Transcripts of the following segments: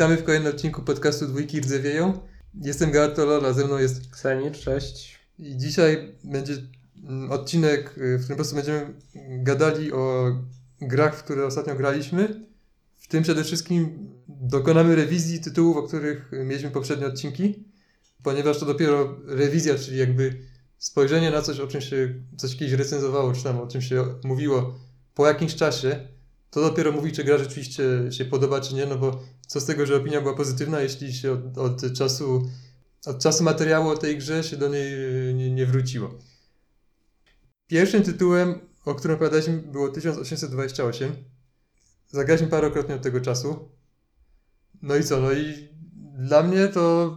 Witamy w kolejnym odcinku podcastu Dwójki Rdzewieją. Jestem Gato Lola, ze mną jest Ksenit, cześć. i dzisiaj będzie mm, odcinek, y, w którym po prostu będziemy gadali o grach, w które ostatnio graliśmy. W tym przede wszystkim dokonamy rewizji tytułów, o których y, mieliśmy poprzednie odcinki, ponieważ to dopiero rewizja, czyli jakby spojrzenie na coś, o czym się coś kiedyś recenzowało, czy tam o czym się mówiło po jakimś czasie, to dopiero mówi, czy gra rzeczywiście się podoba, czy nie, no bo co z tego, że opinia była pozytywna, jeśli się od, od czasu od czasu materiału o tej grze się do niej y, nie, nie wróciło. Pierwszym tytułem, o którym opowiadaliśmy, było 1828. Zagraliśmy parokrotnie od tego czasu. No i co? No i dla mnie to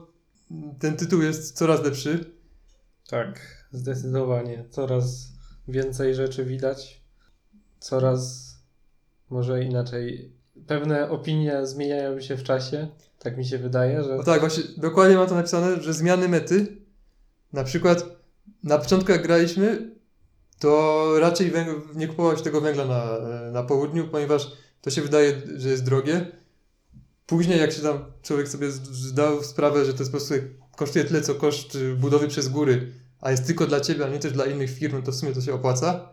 ten tytuł jest coraz lepszy. Tak, zdecydowanie. Coraz więcej rzeczy widać. Coraz może inaczej. Pewne opinie zmieniają się w czasie. Tak mi się wydaje, że. No tak, właśnie dokładnie mam to napisane, że zmiany mety, na przykład na początku jak graliśmy, to raczej węg- nie kupować tego węgla na, na południu, ponieważ to się wydaje, że jest drogie. Później jak się tam człowiek sobie zdał sprawę, że to jest po prostu kosztuje tyle, co koszt budowy przez góry, a jest tylko dla ciebie, a nie też dla innych firm, no to w sumie to się opłaca.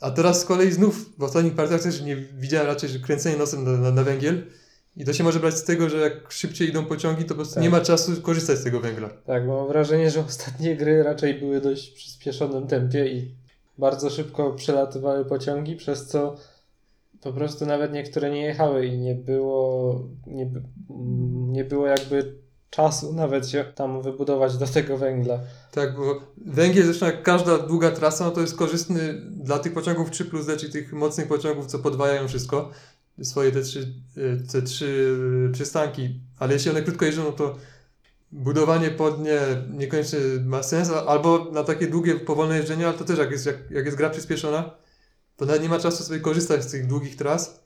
A teraz z kolei znów w ostatnich partiach też nie widziałem raczej, że kręcenie nosem na, na, na węgiel. I to się może brać z tego, że jak szybciej idą pociągi, to po prostu Tak. nie ma czasu korzystać z tego węgla. Tak, bo mam wrażenie, że ostatnie gry raczej były dość w przyspieszonym tempie i bardzo szybko przelatywały pociągi, przez co po prostu nawet niektóre nie jechały i nie było, nie, nie było jakby czasu nawet się tam wybudować do tego węgla. Tak, bo węgiel, zresztą jak każda długa trasa, no to jest korzystny dla tych pociągów 3 plus D, czyli tych mocnych pociągów, co podwajają wszystko, swoje te trzy, y, te trzy przystanki. Ale jeśli one krótko jeżdżą, no to budowanie pod nie niekoniecznie ma sens, albo na takie długie, powolne jeżdżenie, ale to też jak jest, jak, jak jest gra przyspieszona, to nawet nie ma czasu sobie korzystać z tych długich tras.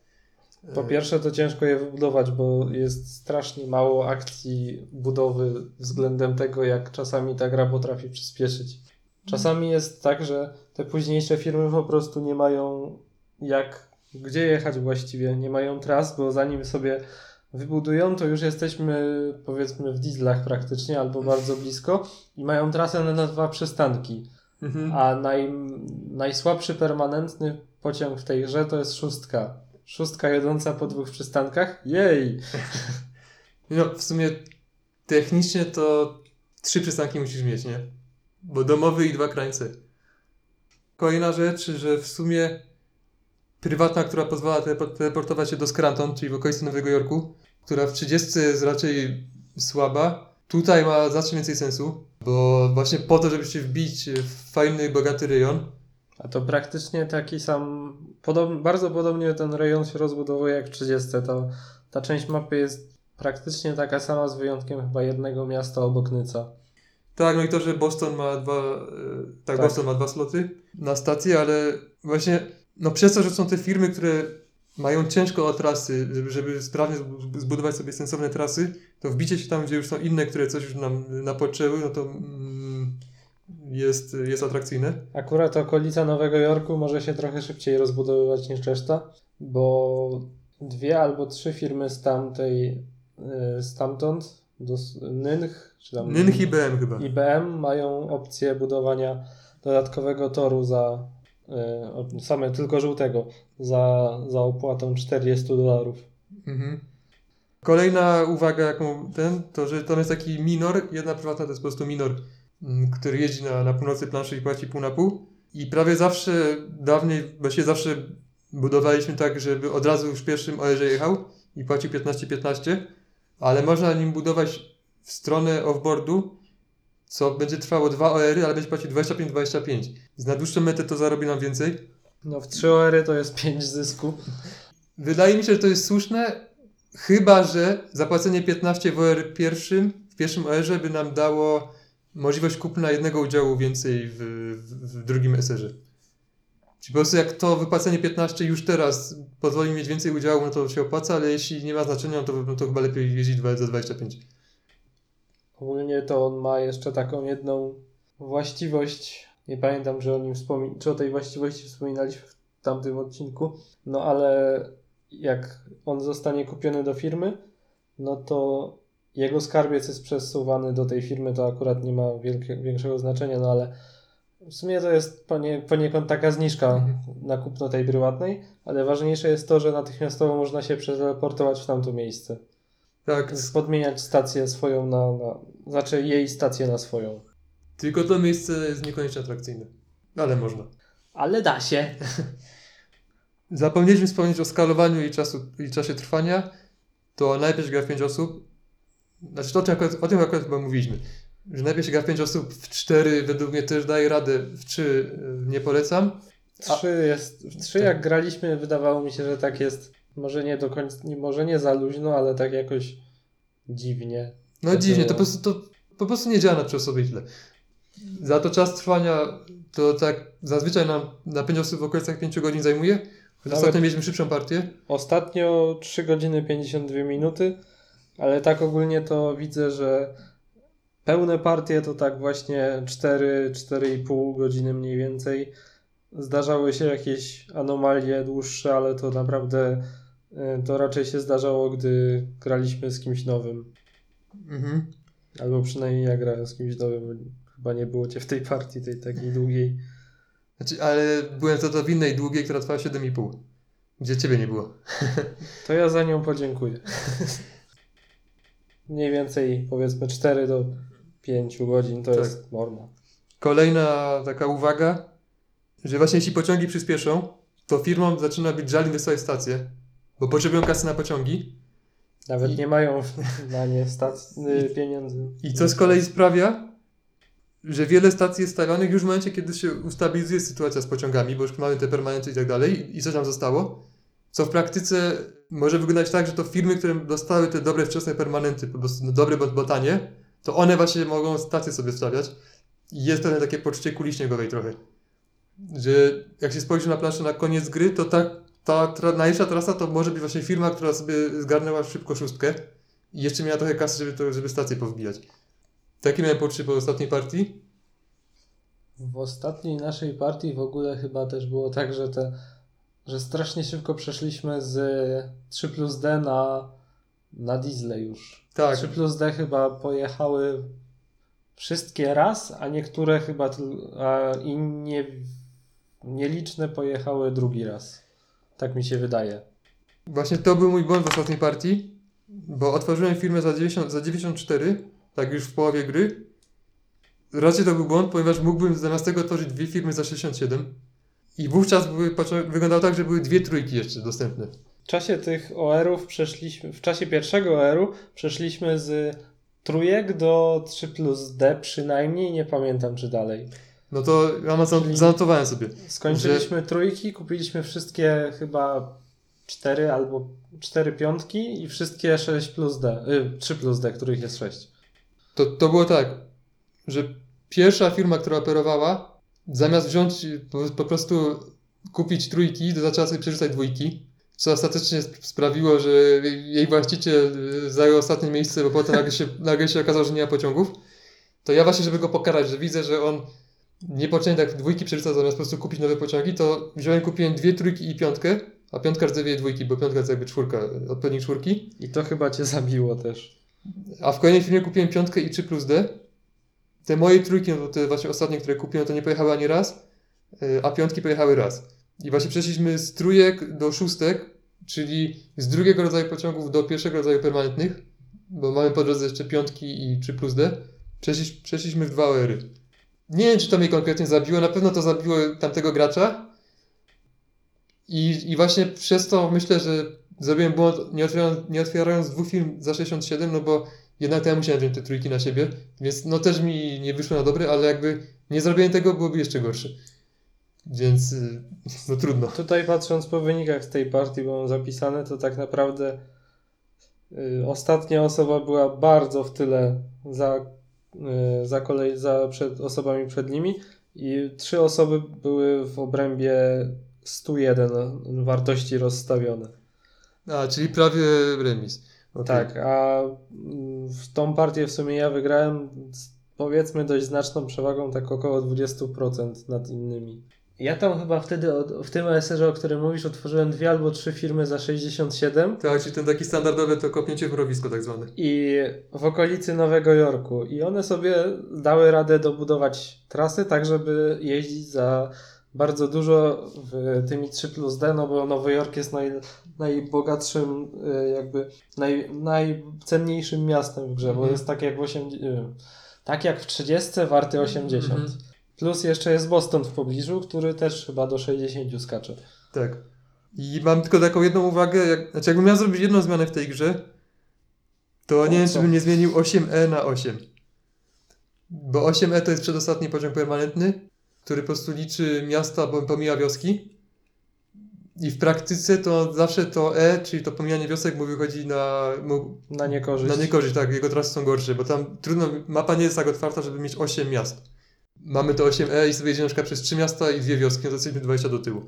Po pierwsze to ciężko je wybudować, bo jest strasznie mało akcji budowy względem tego, jak czasami ta gra potrafi przyspieszyć. Czasami jest tak, że te późniejsze firmy po prostu nie mają jak, gdzie jechać właściwie, nie mają tras, bo zanim sobie wybudują, to już jesteśmy powiedzmy w dieslach praktycznie albo bardzo blisko i mają trasę na dwa przystanki. Mhm. A naj, najsłabszy permanentny pociąg w tej grze to jest szóstka. Szóstka jadąca po dwóch przystankach? Jej! No, w sumie technicznie to trzy przystanki musisz mieć, nie? Bo domowy i dwa krańce. Kolejna rzecz, że w sumie prywatna, która pozwala telepo- teleportować się do Scranton, czyli w okolicy Nowego Jorku, która w 30 jest raczej słaba, tutaj ma znacznie więcej sensu, bo właśnie po to, żeby się wbić w fajny, bogaty rejon, A to praktycznie taki sam, podob, bardzo podobnie ten rejon się rozbudowuje jak w 30. To, ta część mapy jest praktycznie taka sama z wyjątkiem chyba jednego miasta obok Nyca. Tak, no i to, że Boston ma dwa, e, tak, Tak. Boston ma dwa sloty na stację, ale właśnie no przez to, że są te firmy, które mają ciężko o trasy, żeby, żeby sprawnie zbu- zbudować sobie sensowne trasy, to wbicie się tam, gdzie już są inne, które coś już nam napoczęły, no to mm, jest, jest atrakcyjne. Akurat okolica Nowego Jorku może się trochę szybciej rozbudowywać niż reszta, bo dwie albo trzy firmy z tamtej, y, stamtąd, dos, Nynch, czy tam Nynch i BM chyba. IBM mają opcję budowania dodatkowego toru za y, same tylko żółtego za, za opłatą 40 dolarów. Mhm. Kolejna uwaga, jaką ten, to że tam jest taki minor, jedna prywatna to jest po prostu minor, który jeździ na, na północy planszy i płaci pół na pół. I prawie zawsze, dawniej, właściwie zawsze budowaliśmy tak, żeby od razu w pierwszym OR jechał i płacił 15-15, ale można nim budować w stronę offboardu, co będzie trwało dwa OR, ale będzie płacił 25-25. Więc na dłuższą metę to zarobi nam więcej. No w 3 OR to jest 5 zysku. Wydaje mi się, że to jest słuszne, chyba że zapłacenie 15 w OR pierwszym, w pierwszym OR-ze by nam dało możliwość kupna jednego udziału więcej w, w, w drugim SR-ze. Czyli po prostu jak to wypłacenie 15 już teraz pozwoli mieć więcej udziału, no to się opłaca, ale jeśli nie ma znaczenia, to, no to chyba lepiej jeździć za 25. Ogólnie to on ma jeszcze taką jedną właściwość. Nie pamiętam, czy o, nim wspomin- czy o tej właściwości wspominaliśmy w tamtym odcinku. No ale jak on zostanie kupiony do firmy, no to jego skarbiec jest przesuwany do tej firmy, to akurat nie ma wielkie, większego znaczenia, no ale w sumie to jest ponie, poniekąd taka zniżka Mhm. na kupno tej prywatnej, ale ważniejsze jest to, że natychmiastowo można się przeteleportować w tamto miejsce. Tak, podmieniać stację swoją na, na... Znaczy jej stację na swoją. tylko to miejsce jest niekoniecznie atrakcyjne. Ale można. Ale da się. Zapomnieliśmy wspomnieć o skalowaniu i, czasu, i czasie trwania. To najpierw gra w 5 osób. Znaczy to, o tym akurat, o tym akurat chyba mówiliśmy. Że najpierw się gra w 5 osób, w 4 według mnie też daje radę, w 3 nie polecam. A- Trzy jest. W trzy Tak. jak graliśmy, wydawało mi się, że tak jest. Może nie do końca, może nie za luźno, ale tak jakoś dziwnie. No To dziwnie, to po prostu, to po prostu nie działa na trzy osoby źle. Za to czas trwania to tak zazwyczaj nam na 5 osób w okolicach 5 godzin zajmuje. Nawet- Ostatnio mieliśmy szybszą partię. Ostatnio 3 godziny 52 minuty, ale tak ogólnie to widzę, że pełne partie to tak właśnie 4-4,5 godziny mniej więcej. Zdarzały się jakieś anomalie dłuższe, ale to naprawdę y, to raczej się zdarzało, gdy graliśmy z kimś nowym. Mhm. Albo przynajmniej ja grałem z kimś nowym. Chyba nie było cię w tej partii, tej takiej długiej. Znaczy, ale byłem to w innej długiej, która trwała 7,5. Gdzie ciebie nie było. To ja za nią podziękuję. Mniej więcej powiedzmy 4 do 5 godzin to Tak. jest norma. Kolejna taka uwaga, że właśnie jeśli pociągi przyspieszą, to firmom zaczyna być żal inwestować w stacje, bo potrzebują kasy na pociągi. Nawet I- nie mają na nie stac- y, pieniędzy. I co z kolei sprawia, że wiele stacji jest stawionych już w momencie, kiedy się ustabilizuje sytuacja z pociągami, bo już mamy te permanenty i tak dalej, i co tam zostało, co w praktyce może wyglądać tak, że to firmy, które dostały te dobre wczesne permanenty, po prostu no, dobre bądź botanie, to one właśnie mogą stacje sobie stawiać. Jest pewne takie poczucie kuli śniegowej trochę. Że jak się spojrzy na planszę na koniec gry, to ta, ta tra- najlepsza trasa to może być właśnie firma, która sobie zgarnęła szybko szóstkę i jeszcze miała trochę kasy, żeby, to, żeby stację powbijać. Takie miałem poczucie po ostatniej partii. W ostatniej naszej partii w ogóle chyba też było tak, że te, że strasznie szybko przeszliśmy z 3 plus D na, na diesle już. Tak, 3 plus D chyba pojechały wszystkie raz, a niektóre chyba a i nie, nieliczne pojechały drugi raz. Tak mi się wydaje. właśnie to był mój błąd w ostatniej partii, bo otworzyłem firmę za, 90, za 94, tak już w połowie gry. Raczej to był błąd, ponieważ mógłbym zamiast tego otworzyć dwie firmy za 67. I wówczas były, wyglądało tak, że były dwie trójki jeszcze dostępne. W czasie tych OR-ów przeszliśmy, w czasie pierwszego OR-u przeszliśmy z trójek do 3 plus D przynajmniej, nie pamiętam czy dalej. No to Amazon Czyli- zanotowałem sobie. Skończyliśmy trójki, kupiliśmy wszystkie chyba 4 albo 4 piątki i wszystkie 6 plus D, y, 3 plus D, których jest 6. To, to było tak, że pierwsza firma, która operowała, zamiast wziąć po, po prostu kupić trójki, to zaczęła sobie przerzucać dwójki, co ostatecznie sp- sprawiło, że jej właściciel y, zajął ostatnie miejsce, bo potem nagle się, nagle się okazało, że nie ma pociągów. To ja właśnie, żeby go pokarać, że widzę, że on niepotrzebnie tak dwójki przerzuca zamiast po prostu kupić nowe pociągi, to wziąłem, kupiłem dwie trójki i piątkę, a piątka rdzewieje dwójki, bo piątka to jakby czwórka, odpowiednik czwórki. I to chyba cię zabiło też. A w kolejnej firmie kupiłem piątkę i 3 plus D. Te moje trójki, no te właśnie ostatnie, które kupiłem, to nie pojechały ani raz, y, a piątki pojechały raz. I właśnie przeszliśmy z trójek do szóstek, czyli z drugiego rodzaju pociągów do pierwszego rodzaju permanentnych, bo mamy po drodze jeszcze piątki i 3 plus D. Przeszliś, przeszliśmy w dwa OR-y. Nie wiem, czy to mnie konkretnie zabiło, na pewno to zabiło tamtego gracza. I, I właśnie przez to myślę, że zrobiłem błąd, nie otwierając, nie otwierając dwóch firm za 67, no bo jednak to ja musiałem wziąć te trójki na siebie, więc no też mi nie wyszło na dobre, ale jakby nie zrobienie tego byłoby jeszcze gorsze. Więc y, no trudno. Tutaj patrząc po wynikach z tej partii, bo mam zapisane, to tak naprawdę y, ostatnia osoba była bardzo w tyle za, y, za, kolej, za przed osobami przed nimi i trzy osoby były w obrębie 101 wartości rozstawione. A, czyli prawie remis. Tak, a mm, w tą partię w sumie ja wygrałem z, powiedzmy dość znaczną przewagą, tak około 20% nad innymi. Ja tam chyba wtedy od, w tym OSR-ze, o którym mówisz, otworzyłem dwie albo trzy firmy za 67 Tak, czyli ten taki standardowy to kopnięcie w mrowisko tak zwane. i w okolicy Nowego Jorku. I one sobie dały radę dobudować trasy tak, żeby jeździć za bardzo dużo w tymi 3 plus D, no bo Nowy Jork jest naj, najbogatszym, y, jakby naj, najcenniejszym miastem w grze, bo Mhm. jest tak jak w 80, tak jak w 30 warty 80. Mhm. Plus jeszcze jest Boston w pobliżu, który też chyba do 60 skacze. Tak. I mam tylko taką jedną uwagę, jak, znaczy jakbym miał zrobić jedną zmianę w tej grze, to nie O, wiem, co? czy bym nie zmienił 8E na 8. Bo 8E to jest przedostatni poziom permanentny, który po prostu liczy miasta, bo pomija wioski. I w praktyce to zawsze to E, czyli to pomijanie wiosek mu wychodzi na, mu, Na niekorzyść. na niekorzyść, tak, jego trasy są gorsze, bo tam trudno, mapa nie jest tak otwarta, żeby mieć 8 miast. Mamy to 8E i sobie jedziemy na przykład przez 3 miasta i dwie wioski, no to jesteśmy 20 do tyłu.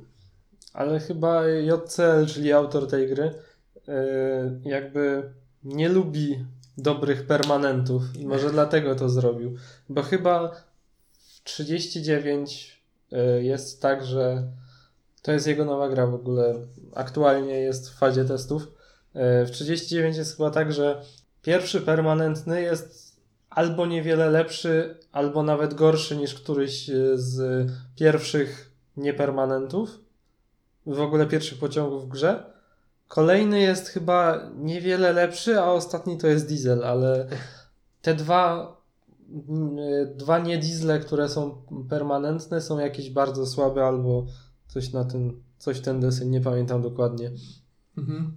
Ale chyba JCL, czyli autor tej gry, yy, jakby nie lubi dobrych permanentów i może dlatego to zrobił. Bo chyba 39 yy, jest tak, że to jest jego nowa gra w ogóle. Aktualnie jest w fazie testów. Yy, W 39 jest chyba tak, że pierwszy permanentny jest albo niewiele lepszy, albo nawet gorszy niż któryś yy, z pierwszych niepermanentów w ogóle pierwszych pociągów w grze. Kolejny jest chyba niewiele lepszy, a ostatni to jest diesel, ale te dwa, dwa nie diesle, które są permanentne, są jakieś bardzo słabe albo coś na ten, coś ten deseń, nie pamiętam dokładnie. Mhm.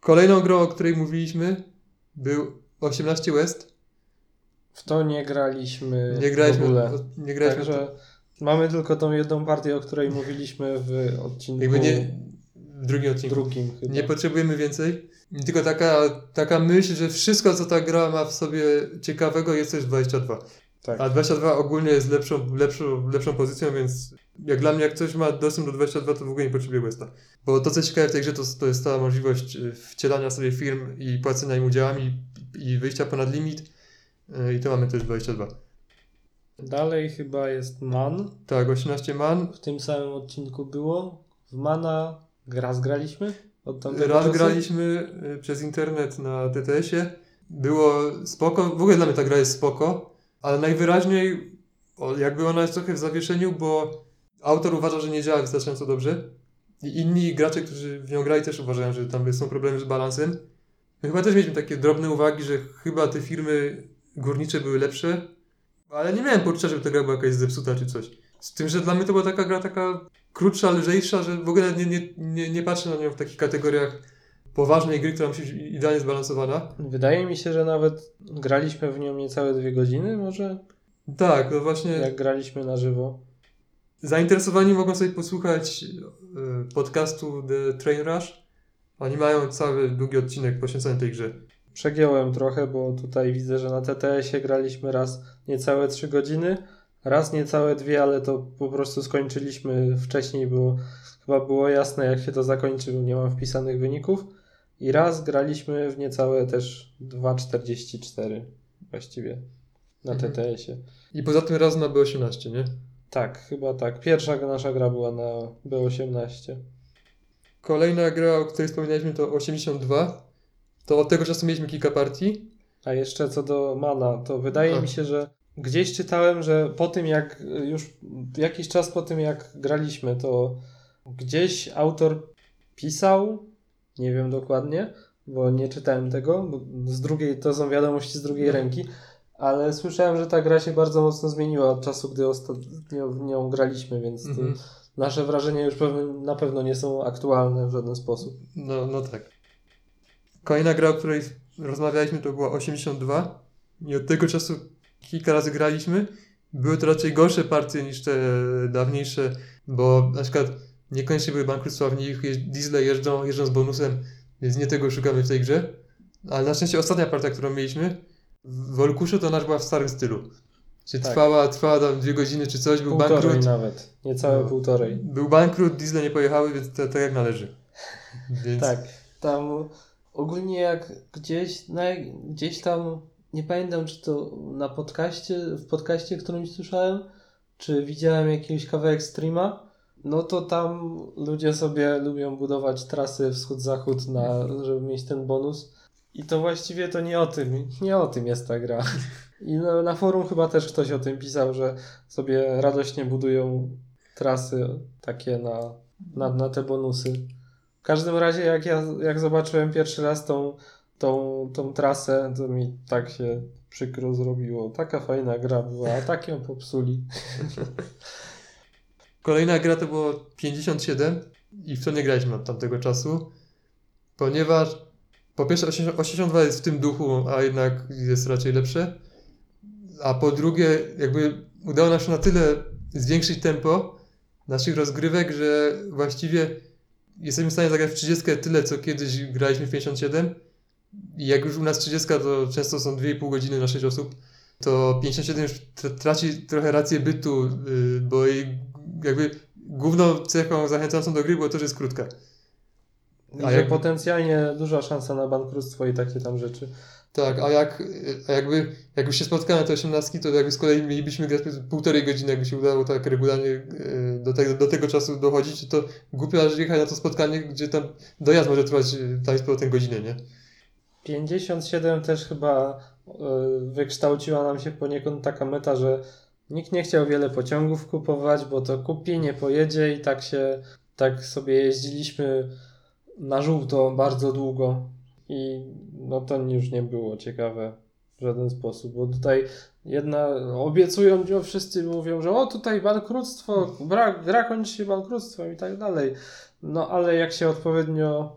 Kolejną grą, o której mówiliśmy, był 18 West. W to nie graliśmy, Nie graliśmy, w ogóle. nie graliśmy Także mamy tylko tą jedną partię, o której mówiliśmy w odcinku jakby nie drugim odcinku. drugim chyba. Nie potrzebujemy więcej. Tylko taka, taka myśl, że wszystko, co ta gra ma w sobie ciekawego, jest też 22. Tak. A 22 ogólnie jest lepszą, lepszą, lepszą pozycją, więc jak dla mnie, jak ktoś ma dostęp do 22, to w ogóle nie potrzebuje Westa. Bo to, co ciekawe w tej grze, to, to jest ta możliwość e, wcielania sobie firm i płacenia im udziałami i wyjścia ponad limit. E, I to mamy też 22. Dalej chyba jest Man. Tak, 18 man. W tym samym odcinku było. W Mana raz graliśmy? Od Raz czasu? graliśmy y, przez internet na TTS-ie. Było spoko. W ogóle dla mnie ta gra jest spoko, ale najwyraźniej jakby ona jest trochę w zawieszeniu, bo autor uważa, że nie działa wystarczająco dobrze. I inni gracze, którzy w nią grali też uważają, że tam są problemy z balansem. My chyba też mieliśmy takie drobne uwagi, że chyba te firmy górnicze były lepsze, ale nie miałem poczucia, żeby ta gra była jakaś zepsuta czy coś. Z tym, że dla mnie to była taka gra taka krótsza, lżejsza, że w ogóle nie, nie, nie, nie patrzę na nią w takich kategoriach poważnej gry, która musi być idealnie zbalansowana. Wydaje mi się, że nawet graliśmy w nią niecałe dwie godziny, może Tak, no właśnie jak graliśmy na żywo. zainteresowani mogą sobie posłuchać e, podcastu The Train Rush. Oni mają cały długi odcinek poświęcony tej grze. Przegiąłem trochę, bo tutaj widzę, że na TTS-ie graliśmy raz niecałe trzy godziny, raz niecałe dwie, ale to po prostu skończyliśmy wcześniej, bo chyba było jasne, jak się to zakończy, bo nie mam wpisanych wyników. I raz graliśmy w niecałe też 2,44 właściwie na Mhm. TTS-ie. I poza tym raz na B18, nie? Tak, chyba tak. Pierwsza nasza gra była na B18. Kolejna gra, o której wspominaliśmy, to 82. To od tego czasu mieliśmy kilka partii. A jeszcze co do Mana, to wydaje A. mi się, że gdzieś czytałem, że po tym jak już jakiś czas po tym jak graliśmy, to gdzieś autor pisał, nie wiem dokładnie, bo nie czytałem tego, z drugiej, to są wiadomości z drugiej No. ręki, ale słyszałem, że ta gra się bardzo mocno zmieniła od czasu, gdy ostatnio w nią graliśmy, więc to Mhm. nasze wrażenia już na pewno nie są aktualne w żaden sposób. No, no tak. Kolejna gra, o której rozmawialiśmy, to była 82. I od tego czasu kilka razy graliśmy. Były to raczej gorsze partie niż te dawniejsze, bo na przykład niekoniecznie były jeź- diesle jeżdżą, jeżdżą z bonusem, więc nie tego szukamy w tej grze. Ale na szczęście ostatnia partia, którą mieliśmy w Wolkuszu, to już była w starym stylu. Czyli Tak. trwała, trwała tam dwie godziny czy coś, był Półtorej bankrut. nawet, niecałe No. półtorej. Był bankrut, diesle nie pojechały, więc to tak jak należy. Więc... Tak, tam ogólnie jak gdzieś, na, gdzieś tam, nie pamiętam czy to na podcaście, w podcaście, którymś słyszałem, czy widziałem jakiś kawałek streama, no to tam ludzie sobie lubią budować trasy wschód-zachód, na, żeby mieć ten bonus. I to właściwie to nie o tym, nie o tym jest ta gra. I na, na forum chyba też ktoś o tym pisał, że sobie radośnie budują trasy takie na, na, na te bonusy. W każdym razie jak ja jak zobaczyłem pierwszy raz tą, tą, tą trasę, to mi tak się przykro zrobiło. Taka fajna gra była, a tak ją popsuli. Kolejna gra to było 57 i w to nie graliśmy od tamtego czasu, ponieważ po pierwsze 82 jest w tym duchu, a jednak jest raczej lepsze, a po drugie jakby udało nam się na tyle zwiększyć tempo naszych rozgrywek, że właściwie jesteśmy w stanie zagrać w 30 tyle, co kiedyś graliśmy w 57 i jak już u nas 30 to często są 2,5 godziny na 6 osób, to 57 już traci trochę rację bytu, yy, bo jej jakby główną cechą zachęcającą do gry było to, że jest krótka. A jak... potencjalnie duża szansa na bankructwo i takie tam rzeczy. Tak, a jak a jakby jak już się spotkamy te 18, to jakby z kolei mielibyśmy grać półtorej godziny, jakby się udało tak regularnie e, do tego, do tego czasu dochodzić, to głupio aż jechać na to spotkanie, gdzie tam dojazd może trwać e, tam z powrotem godzinę, nie? 57 też chyba e, wykształciła nam się poniekąd taka meta, że nikt nie chciał wiele pociągów kupować, bo to kupi, nie pojedzie i tak się, tak sobie jeździliśmy na żółto bardzo długo i no to już nie było ciekawe w żaden sposób, bo tutaj jedna, obiecują, że wszyscy mówią, że o tutaj bankructwo, brak, gra kończy się bankructwem i tak dalej. No ale jak się odpowiednio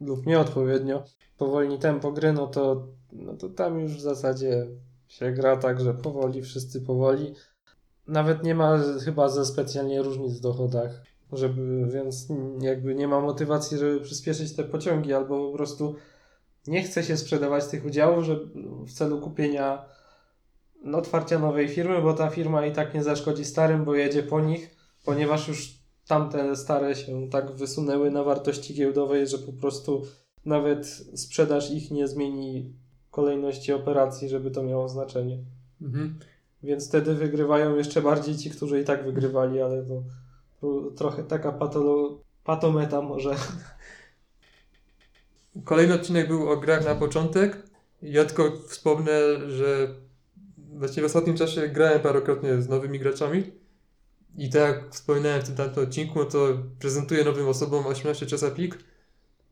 lub nieodpowiednio powolni tempo gry, no to, no to tam już w zasadzie się gra tak, że powoli, wszyscy powoli. Nawet nie ma chyba ze specjalnie różnic w dochodach, żeby, więc jakby nie ma motywacji, żeby przyspieszyć te pociągi, albo po prostu nie chce się sprzedawać tych udziałów że w celu kupienia no, otwarcia nowej firmy, bo ta firma i tak nie zaszkodzi starym, bo jedzie po nich, ponieważ już tamte stare się tak wysunęły na wartości giełdowej, że po prostu nawet sprzedaż ich nie zmieni kolejności operacji, żeby to miało znaczenie. Mhm. Więc wtedy wygrywają jeszcze bardziej ci, którzy i tak wygrywali, ale to, to trochę taka patolo, patometa może. Kolejny odcinek był o grach na początek. Ja tylko wspomnę, że właśnie w ostatnim czasie grałem parokrotnie z nowymi graczami. I tak jak wspominałem w tym tamtym odcinku, to prezentuję nowym osobom 18 Chesapeake,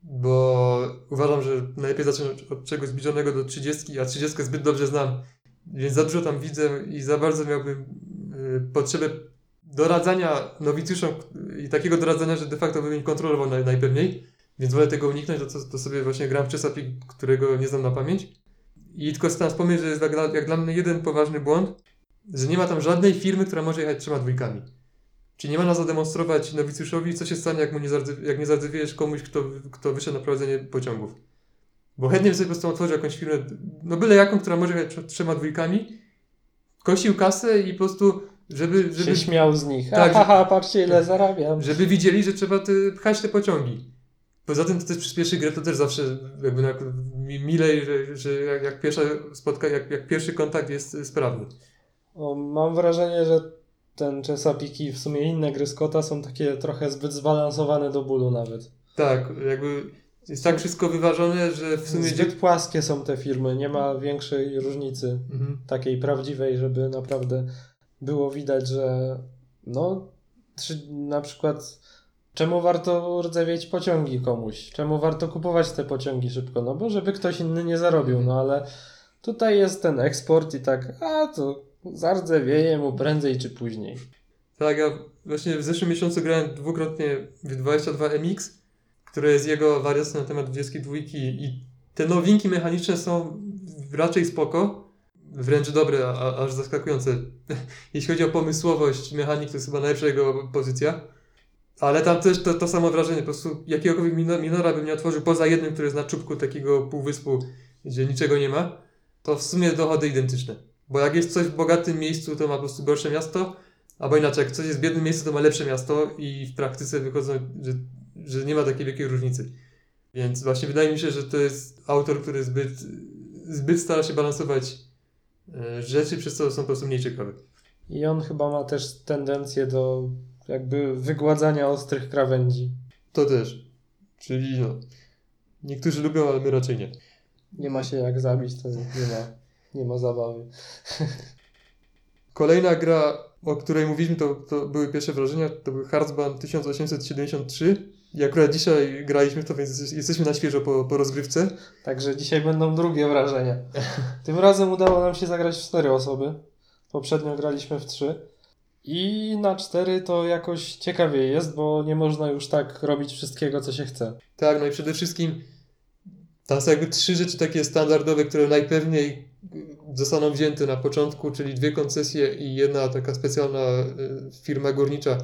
bo uważam, że najlepiej zacząć od czegoś zbliżonego do 30, a 30 zbyt dobrze znam, więc za dużo tam widzę i za bardzo miałbym y, potrzebę doradzania nowicjuszom i takiego doradzania, że de facto bym ich kontrolował naj, najpewniej. Więc wolę tego uniknąć, to, to sobie właśnie gram w Chesapeake, którego nie znam na pamięć. I tylko chcę wspomnieć, że jest jak jak dla mnie jeden poważny błąd, że nie ma tam żadnej firmy, która może jechać trzema dwójkami. Czyli nie można zademonstrować nowicjuszowi, co się stanie, jak, mu nie, jak nie zardzewiejesz komuś, kto, kto wyszedł na prowadzenie pociągów. Bo chętnie bym sobie po prostu otworzył jakąś firmę, no byle jaką, która może jechać trzema dwójkami, kosił kasę i po prostu żeby... żeby się śmiał z nich. Tak, Aha, patrzcie ile zarabiam. Żeby widzieli, że trzeba ty, pchać te pociągi. Poza tym to też przyspieszy grę, to też zawsze jakby na, milej, że, że jak, jak, pierwsza spotka, jak, jak pierwszy kontakt jest sprawny. O, mam wrażenie, że ten Chesapeake i w sumie inne gry Scotta są takie trochę zbyt zbalansowane do bólu nawet. Tak, jakby jest tak wszystko wyważone, że w sumie... Zbyt płaskie są te firmy, nie ma większej różnicy mhm. takiej prawdziwej, żeby naprawdę było widać, że no, na przykład Czemu warto rdzewieć pociągi komuś? Czemu warto kupować te pociągi szybko? No bo żeby ktoś inny nie zarobił, no ale tutaj jest ten eksport i tak, a to zardzewieje mu prędzej czy później. Tak, ja właśnie w zeszłym miesiącu grałem dwukrotnie w 22MX, które jest jego wariacją na temat 22 i te nowinki mechaniczne są raczej spoko, wręcz dobre, a, aż zaskakujące. Jeśli chodzi o pomysłowość mechanik, to jest chyba najlepsza jego pozycja. Ale tam też to, to samo wrażenie, po prostu jakiegokolwiek minora bym nie otworzył, poza jednym, który jest na czubku takiego półwyspu, gdzie niczego nie ma, to w sumie dochody identyczne. Bo jak jest coś w bogatym miejscu, to ma po prostu gorsze miasto, albo inaczej, jak coś jest w biednym miejscu, to ma lepsze miasto i w praktyce wychodzą, że, że nie ma takiej wielkiej różnicy. Więc właśnie wydaje mi się, że to jest autor, który zbyt, zbyt stara się balansować e, rzeczy, przez co są po prostu mniej ciekawe. I on chyba ma też tendencję do jakby wygładzania ostrych krawędzi. To też. Czyli no, niektórzy lubią, ale my raczej nie. Nie ma się jak zabić, to nie ma, nie ma zabawy. Kolejna gra, o której mówiliśmy, to, to były pierwsze wrażenia, to był Heartsband 1873. I akurat dzisiaj graliśmy to, więc jesteśmy na świeżo po, po rozgrywce. Także dzisiaj będą drugie wrażenia. Tym razem udało nam się zagrać w cztery osoby. Poprzednio graliśmy w trzy. I na cztery to jakoś ciekawiej jest, bo nie można już tak robić wszystkiego, co się chce. Tak, no i przede wszystkim tam są jakby trzy rzeczy takie standardowe, które najpewniej zostaną wzięte na początku, czyli dwie koncesje i jedna taka specjalna y, firma górnicza,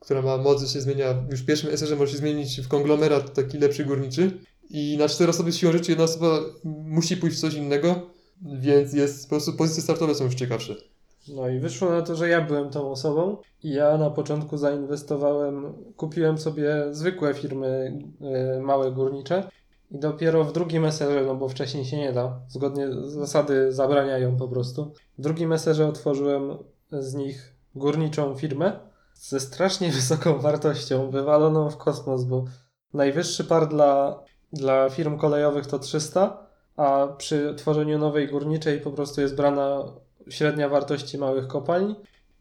która ma moc, się zmienia, już w pierwszym SR może się zmienić w konglomerat taki lepszy górniczy. I na cztery osoby siłą rzeczy jedna osoba musi pójść w coś innego, więc jest po prostu pozycje startowe są już ciekawsze. No i wyszło na to, że ja byłem tą osobą i ja na początku zainwestowałem, kupiłem sobie zwykłe firmy y, małe górnicze i dopiero w drugim eserze, no bo wcześniej się nie da, zgodnie zasady zabraniają po prostu. W drugim eserze otworzyłem z nich górniczą firmę ze strasznie wysoką wartością, wywaloną w kosmos, bo najwyższy par dla, dla firm kolejowych to 300, a przy tworzeniu nowej górniczej po prostu jest brana średnia wartości małych kopalń.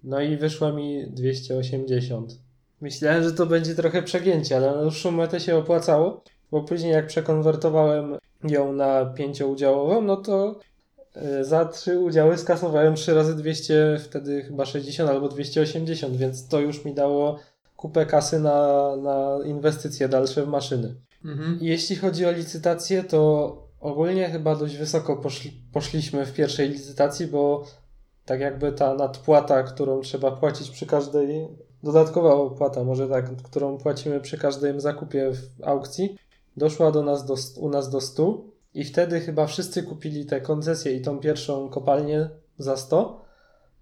No i wyszła mi 280. Myślałem, że to będzie trochę przegięcie, ale na dłuższą metę się opłacało, bo później jak przekonwertowałem ją na pięcioudziałową, no to y, za trzy udziały skasowałem 3 razy 200, wtedy chyba 60 albo 280, więc to już mi dało kupę kasy na, na inwestycje dalsze w maszyny. Mhm. Jeśli chodzi o licytację, to ogólnie chyba dość wysoko poszli, poszliśmy w pierwszej licytacji, bo tak jakby ta nadpłata, którą trzeba płacić przy każdej, dodatkowa opłata, może tak, którą płacimy przy każdym zakupie w aukcji, doszła do nas do, u nas do 100 i wtedy chyba wszyscy kupili te koncesje i tą pierwszą kopalnię za 100.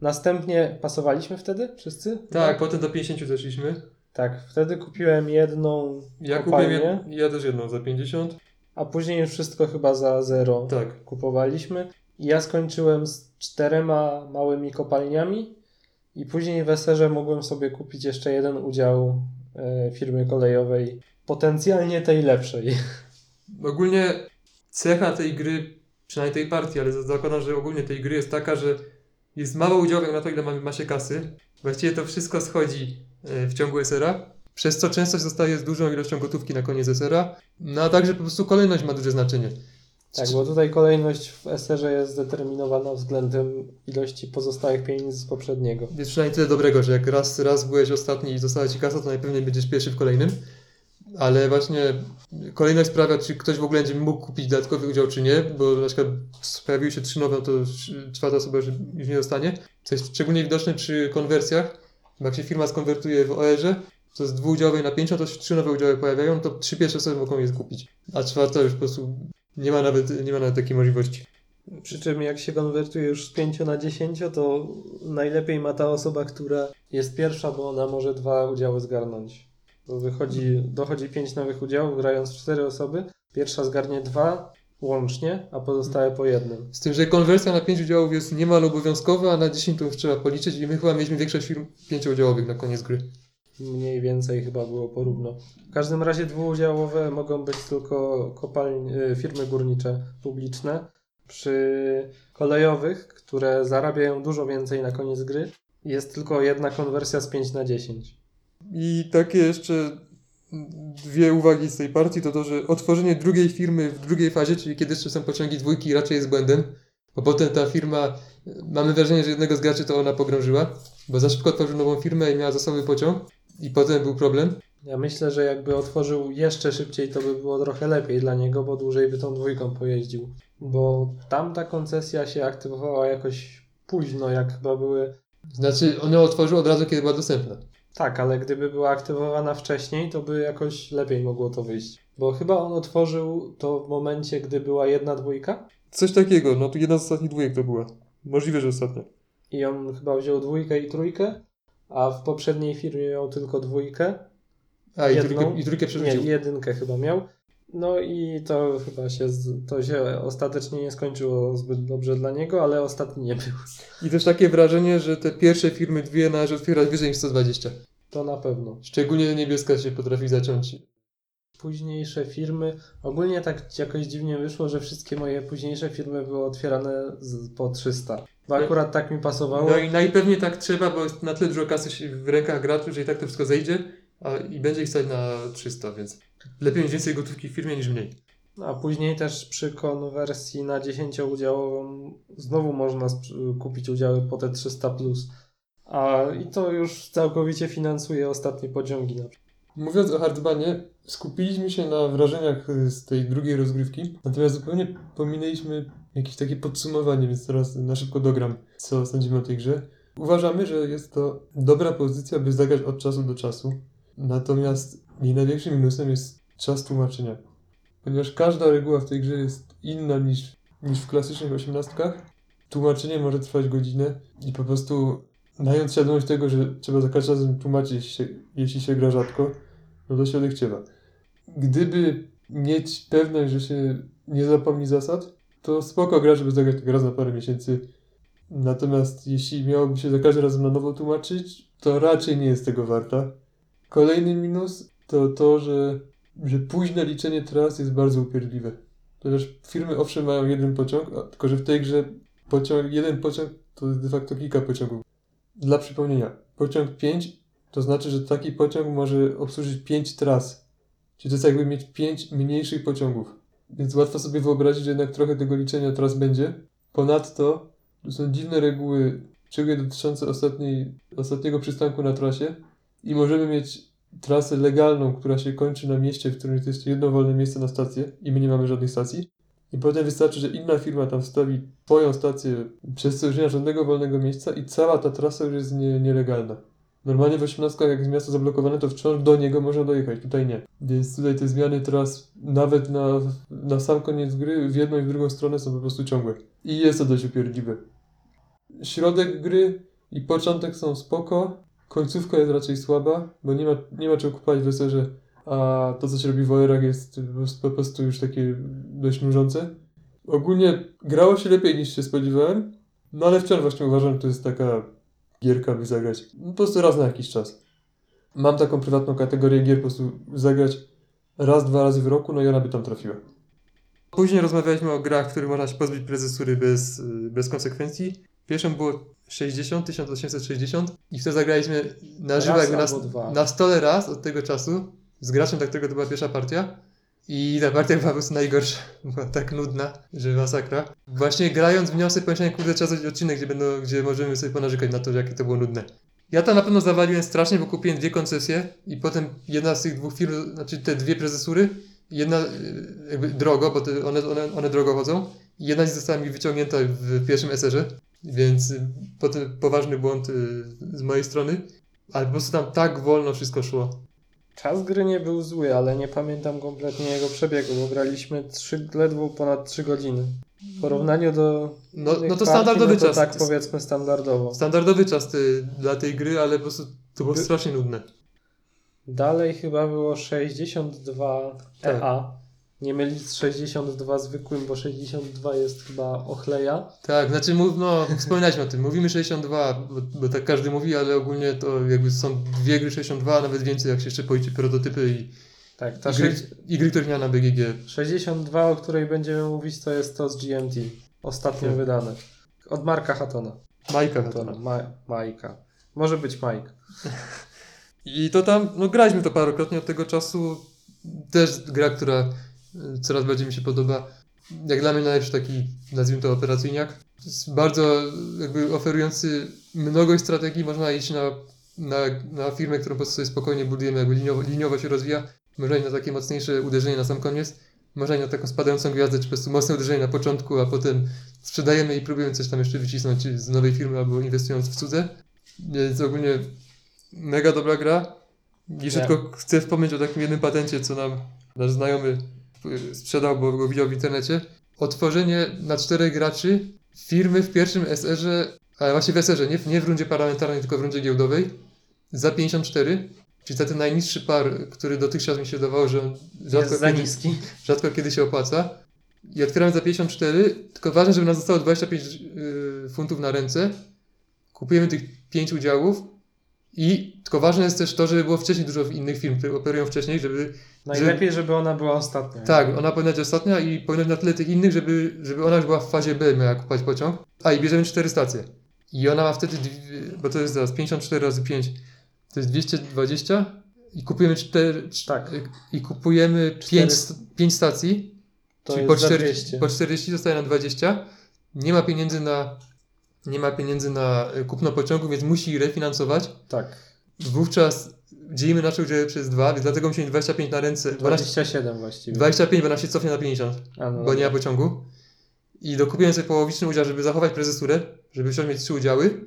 Następnie pasowaliśmy wtedy wszyscy? Tak, potem do 50 zeszliśmy. Tak, wtedy kupiłem jedną Ja kopalnię, kupiłem jed... ja też jedną za 50. a później już wszystko chyba za zero Tak. kupowaliśmy. I ja skończyłem z czterema małymi kopalniami i później w Eserze mogłem sobie kupić jeszcze jeden udział e, firmy kolejowej, potencjalnie tej lepszej. Ogólnie cecha tej gry, przynajmniej tej partii, ale zakładam, że ogólnie tej gry jest taka, że jest mało udziałów na to, ile ma, ma się kasy. Właściwie to wszystko schodzi e, w ciągu SR-a, przez co częstość zostaje z dużą ilością gotówki na koniec SR-a, no a także po prostu kolejność ma duże znaczenie. Tak, bo tutaj kolejność w Eserze jest zdeterminowana względem ilości pozostałych pieniędzy z poprzedniego. Jest przynajmniej tyle dobrego, że jak raz, raz byłeś ostatni i została ci kasa, to najpewniej będziesz pierwszy w kolejnym. Ale właśnie kolejność sprawia, czy ktoś w ogóle będzie mógł kupić dodatkowy udział, czy nie, bo na przykład pojawiły się trzy nowe, no to czwarta osoba już, nie dostanie. Co jest szczególnie widoczne przy konwersjach, jak się firma skonwertuje w OR-ze, to z dwuudziałowej na pięciu, to się trzy nowe udziały pojawiają, to trzy pierwsze osoby mogą je kupić. A czwarta już po prostu nie ma nawet, nie ma nawet takiej możliwości. Przy czym jak się konwertuje już z 5 na 10, to najlepiej ma ta osoba, która jest pierwsza, bo ona może dwa udziały zgarnąć. Wychodzi, dochodzi 5 nowych udziałów, grając w 4 osoby. Pierwsza zgarnie dwa łącznie, a pozostałe po jednym. Z tym, że konwersja na 5 udziałów jest niemal obowiązkowa, a na 10 to już trzeba policzyć i my chyba mieliśmy większość firm pięcioudziałowych na koniec gry. Mniej więcej chyba było porówno. W każdym razie dwuudziałowe mogą być tylko kopalń, y, firmy górnicze publiczne. Przy kolejowych, które zarabiają dużo więcej na koniec gry, jest tylko jedna konwersja z 5 na 10. I takie jeszcze dwie uwagi z tej partii to to, że otworzenie drugiej firmy w drugiej fazie, czyli kiedy jeszcze są pociągi dwójki, raczej jest błędem, bo potem ta firma, mamy wrażenie, że jednego z graczy to ona pogrążyła, bo za szybko otworzył nową firmę i miała zasoby pociąg i potem był problem. Ja myślę, że jakby otworzył jeszcze szybciej, to by było trochę lepiej dla niego, bo dłużej by tą dwójką pojeździł. Bo tamta koncesja się aktywowała jakoś późno, jak chyba były. Znaczy, ona otworzył od razu, kiedy była dostępna. Tak, ale gdyby była aktywowana wcześniej, to by jakoś lepiej mogło to wyjść. Bo chyba on otworzył to w momencie, gdy była jedna dwójka Coś takiego, no to jedna z ostatnich dwójek to była. Możliwe, że ostatnia. i on chyba wziął dwójkę i trójkę, a w poprzedniej firmie miał tylko dwójkę. A, i Jedną? trójkę, i trójkę Nie, przerzucił. jedynkę chyba miał. No i to chyba się, to się ostatecznie nie skończyło zbyt dobrze dla niego, ale ostatni nie był. I też takie wrażenie, że te pierwsze firmy dwie należy otwierać wyżej niż 120. To na pewno. Szczególnie niebieska się potrafi zaciąć. Późniejsze firmy, ogólnie tak jakoś dziwnie wyszło, że wszystkie moje późniejsze firmy były otwierane z, po 300. Bo akurat tak mi pasowało. No i najpewniej tak trzeba, bo jest na tyle dużo kasy w rękach graczy, że i tak to wszystko zejdzie a, i będzie ich stać na 300, więc lepiej mieć więcej gotówki w firmie niż mniej. A później też przy konwersji na 10-udziałową znowu można sp- kupić udziały po te 300+. Plus. A i to już całkowicie finansuje ostatnie pociągi. Mówiąc o Hardbanie, skupiliśmy się na wrażeniach y, z tej drugiej rozgrywki, natomiast zupełnie pominęliśmy jakieś takie podsumowanie, więc teraz na szybko dogram, co sądzimy o tej grze. Uważamy, że jest to dobra pozycja, by zagrać od czasu do czasu, natomiast jej największym minusem jest czas tłumaczenia. Ponieważ każda reguła w tej grze jest inna niż, niż w klasycznych osiemnastkach, tłumaczenie może trwać godzinę i po prostu mając świadomość tego, że trzeba za każdym razem tłumaczyć, jeśli się, jeśli się gra rzadko, no to się odechciewa. Gdyby mieć pewność, że się nie zapomni zasad, to spoko gra, żeby zagrać tylko raz na parę miesięcy. Natomiast jeśli miałoby się za każdym razem na nowo tłumaczyć, to raczej nie jest tego warta. Kolejny minus to to, że, że późne liczenie tras jest bardzo upierdliwe. Ponieważ firmy owszem mają jeden pociąg, a, tylko że w tej grze pociąg, jeden pociąg to de facto kilka pociągów. Dla przypomnienia, pociąg 5 to znaczy, że taki pociąg może obsłużyć 5 tras. Czyli to jest jakby mieć 5 mniejszych pociągów. Więc łatwo sobie wyobrazić, że jednak trochę tego liczenia tras będzie. Ponadto są dziwne reguły, szczególnie dotyczące ostatniej, ostatniego przystanku na trasie i możemy mieć trasę legalną, która się kończy na mieście, w którym jest jedno wolne miejsce na stację i my nie mamy żadnej stacji. I potem wystarczy, że inna firma tam wstawi swoją stację, przez co już nie ma żadnego wolnego miejsca i cała ta trasa już jest nie, nielegalna. Normalnie w 18 jak jest miasto zablokowane, to wciąż do niego można dojechać, tutaj nie. Więc tutaj te zmiany tras nawet na, na sam koniec gry w jedną i w drugą stronę są po prostu ciągłe. I jest to dość upierdliwe. Środek gry i początek są spoko, końcówka jest raczej słaba, bo nie ma, nie ma czego kupować w weserze, a to co się robi w OR-ach jest po prostu- już takie dość nużące. Ogólnie grało się lepiej niż się spodziewałem, no ale wciąż właśnie uważam, że to jest taka gierka, by zagrać no, po prostu raz na jakiś czas. Mam taką prywatną kategorię gier, po prostu zagrać raz, dwa razy w roku, no i ona by tam trafiła. Później rozmawialiśmy o grach, w których można się pozbyć prezesury bez, bez konsekwencji. Pierwszą było 60, 1860 i wtedy zagraliśmy na żywo jakby na, na stole raz od tego czasu z graczem, dla którego to była pierwsza partia. I ta partia była po prostu najgorsza. Była tak nudna, że masakra. Właśnie grając w nią sobie pomyślałem, kurde, trzeba zrobić odcinek, gdzie, będą, gdzie możemy sobie ponarzekać na to, jakie to było nudne. Ja tam na pewno zawaliłem strasznie, bo kupiłem dwie koncesje i potem jedna z tych dwóch firm, znaczy te dwie prezesury, jedna y, jakby drogo, bo one, one, one drogo chodzą, jedna z nich została mi wyciągnięta w pierwszym SR-ze, więc y, potem poważny błąd y, z mojej strony, ale po prostu tam tak wolno wszystko szło. Czas gry nie był zły, ale nie pamiętam kompletnie jego przebiegu, bo graliśmy trzy, ledwo ponad 3 godziny. W porównaniu do. No, no to partii, standardowy no to czas. Tak powiedzmy standardowo. Standardowy czas ty, dla tej gry, ale po prostu to było By- strasznie nudne. Dalej chyba było 62 Tak. EA. Nie mylić z 62 zwykłym, bo 62 jest chyba ochleja. Tak, znaczy, mów, no, wspominaliśmy o tym. Mówimy 62, bo, bo tak każdy mówi, ale ogólnie to jakby są dwie gry 62, a nawet więcej, jak się jeszcze policzy prototypy i, Tak, ta i, gry, sześć- i gry, których nie ma na BGG. 62, o której będziemy mówić, to jest to z GMT. Ostatnio Tak. wydane. Od Marka Hattona. Majka Hattona. Hatona. Ma Majka. Może być Mike. I to tam, no graliśmy to parokrotnie od tego czasu. Też gra, która y, coraz bardziej mi się podoba. Jak dla mnie najlepszy taki, nazwijmy to operacyjniak. Jest bardzo jakby oferujący mnogość strategii. Można iść na, na, na firmę, którą po prostu sobie spokojnie budujemy, jakby liniowo, liniowo się rozwija. Można iść na takie mocniejsze uderzenie na sam koniec. Można iść na taką spadającą gwiazdę, czy po prostu mocne uderzenie na początku, a potem sprzedajemy i próbujemy coś tam jeszcze wycisnąć z nowej firmy albo inwestując w cudze. Więc ogólnie mega dobra gra. Jeszcze Tak. tylko chcę wspomnieć o takim jednym patencie, co nam nasz znajomy y, sprzedał, bo go widział w internecie. Otworzenie na czterech graczy firmy w pierwszym SR-ze, ale właśnie w SR-ze, nie, w- nie w rundzie parlamentarnej, tylko w rundzie giełdowej, za 54. czyli za ten najniższy par, który dotychczas mi się wydawało, że on rzadko kiedy, rzadko kiedy się opłaca. I otwieramy za 54, tylko ważne, żeby nam zostało 25 yy, funtów na ręce. Kupujemy tych 5 udziałów i tylko ważne jest też to, żeby było wcześniej dużo innych firm, które operują wcześniej, żeby Najlepiej, żeby ona była ostatnia. tak, ona powinna być ostatnia i powinna być na tyle tych innych, żeby, żeby ona już była w fazie B, miała kupować pociąg. A i bierzemy cztery stacje. I ona ma wtedy, bo to jest teraz 54 razy 5, to jest 220 i kupujemy 4, Tak. i kupujemy Cztery 5, st- 5 stacji, To czyli jest po za 40, 200. po 40 zostaje nam 20. Nie ma pieniędzy na nie ma pieniędzy na y, kupno pociągu, więc musi refinansować. Tak. Wówczas dzielimy nasze udziały przez dwa, więc dlatego musimy mieć 25 na ręce. Bo nas, 27 właściwie. 25, bo nam się cofnie na 50 A, no bo nie ma pociągu. I dokupiłem sobie połowiczny udział, żeby zachować prezesurę, żeby wciąż mieć trzy udziały,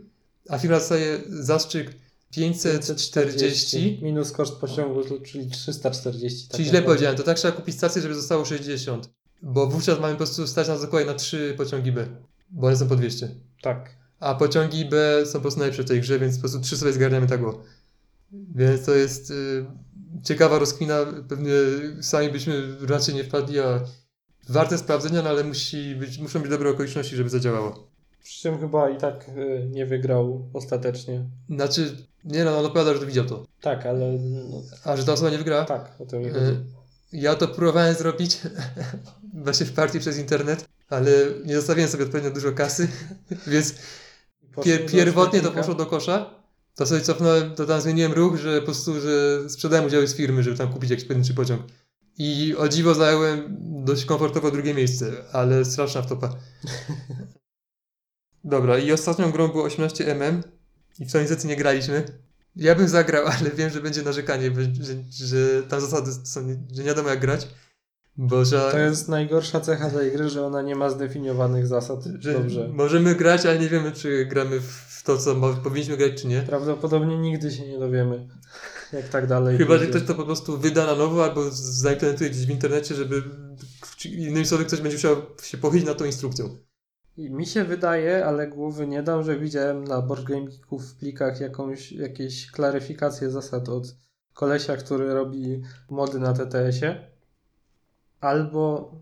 a firma dostaje zastrzyk 540, Minus koszt pociągu, czyli 340. tak czyli źle powiedziałem, to tak trzeba kupić stację, żeby zostało 60, bo wówczas mamy po prostu stać nas dokładnie na trzy pociągi B, bo one są po 200. Tak. A pociągi B są po prostu najlepsze w tej grze, więc po prostu trzy sobie zgarniamy tak o. Więc to jest y, ciekawa rozkmina, pewnie sami byśmy raczej nie wpadli, a warte sprawdzenia, no ale musi być, muszą być dobre okoliczności, żeby zadziałało. Przy czym chyba i tak y, nie wygrał ostatecznie. Znaczy, nie no, on opowiada, że widział to. Tak, ale no, A że ta osoba nie wygrała? tak, o to mi chodzi. Y, Ja to próbowałem zrobić właśnie w partii przez internet, ale nie zostawiłem sobie odpowiednio dużo kasy, więc pier, pierwotnie to poszło do kosza. To sobie cofnąłem, to tam zmieniłem ruch, że po prostu, że sprzedałem udziały z firmy, żeby tam kupić jakiś pojedynczy pociąg. I o dziwo zająłem dość komfortowo drugie miejsce, ale straszna wtopa. Dobra, i ostatnią grą było 18mm i w niestety nie graliśmy. Ja bym zagrał, ale wiem, że będzie narzekanie, że, że, że tam zasady są, że nie wiadomo jak grać, bo że, To jest najgorsza cecha tej gry, że ona nie ma zdefiniowanych zasad. że Dobrze. możemy grać, ale nie wiemy, czy gramy w to, co powinniśmy grać, czy nie. Prawdopodobnie nigdy się nie dowiemy, jak tak dalej Chyba, że pójdzie. ktoś to po prostu wyda na nowo albo zaimplementuje gdzieś w internecie, żeby innymi słowy ktoś będzie musiał się pochylić nad tą instrukcją. I mi się wydaje, ale głowy nie dam, że widziałem na Board Game Geeku w plikach jakąś, jakieś klaryfikacje zasad od kolesia, który robi mody na TTS-ie. Albo...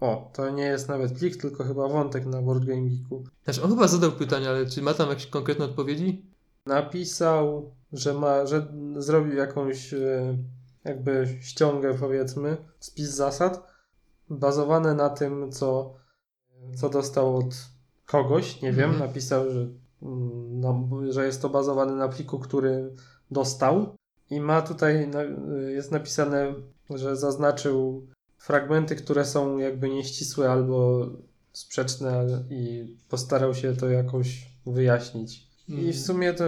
O, to nie jest nawet plik, tylko chyba wątek na Board Game Geeku. Znaczy on chyba zadał pytanie, ale czy ma tam jakieś konkretne odpowiedzi? Napisał, że ma, że zrobił jakąś e, jakby ściągę powiedzmy, spis zasad, bazowane na tym, co, co dostał od kogoś, nie wiem, Mhm. napisał, że, no, że jest to bazowane na pliku, który dostał i ma tutaj, jest napisane, że zaznaczył fragmenty, które są jakby nieścisłe albo sprzeczne i postarał się to jakoś wyjaśnić. I w sumie to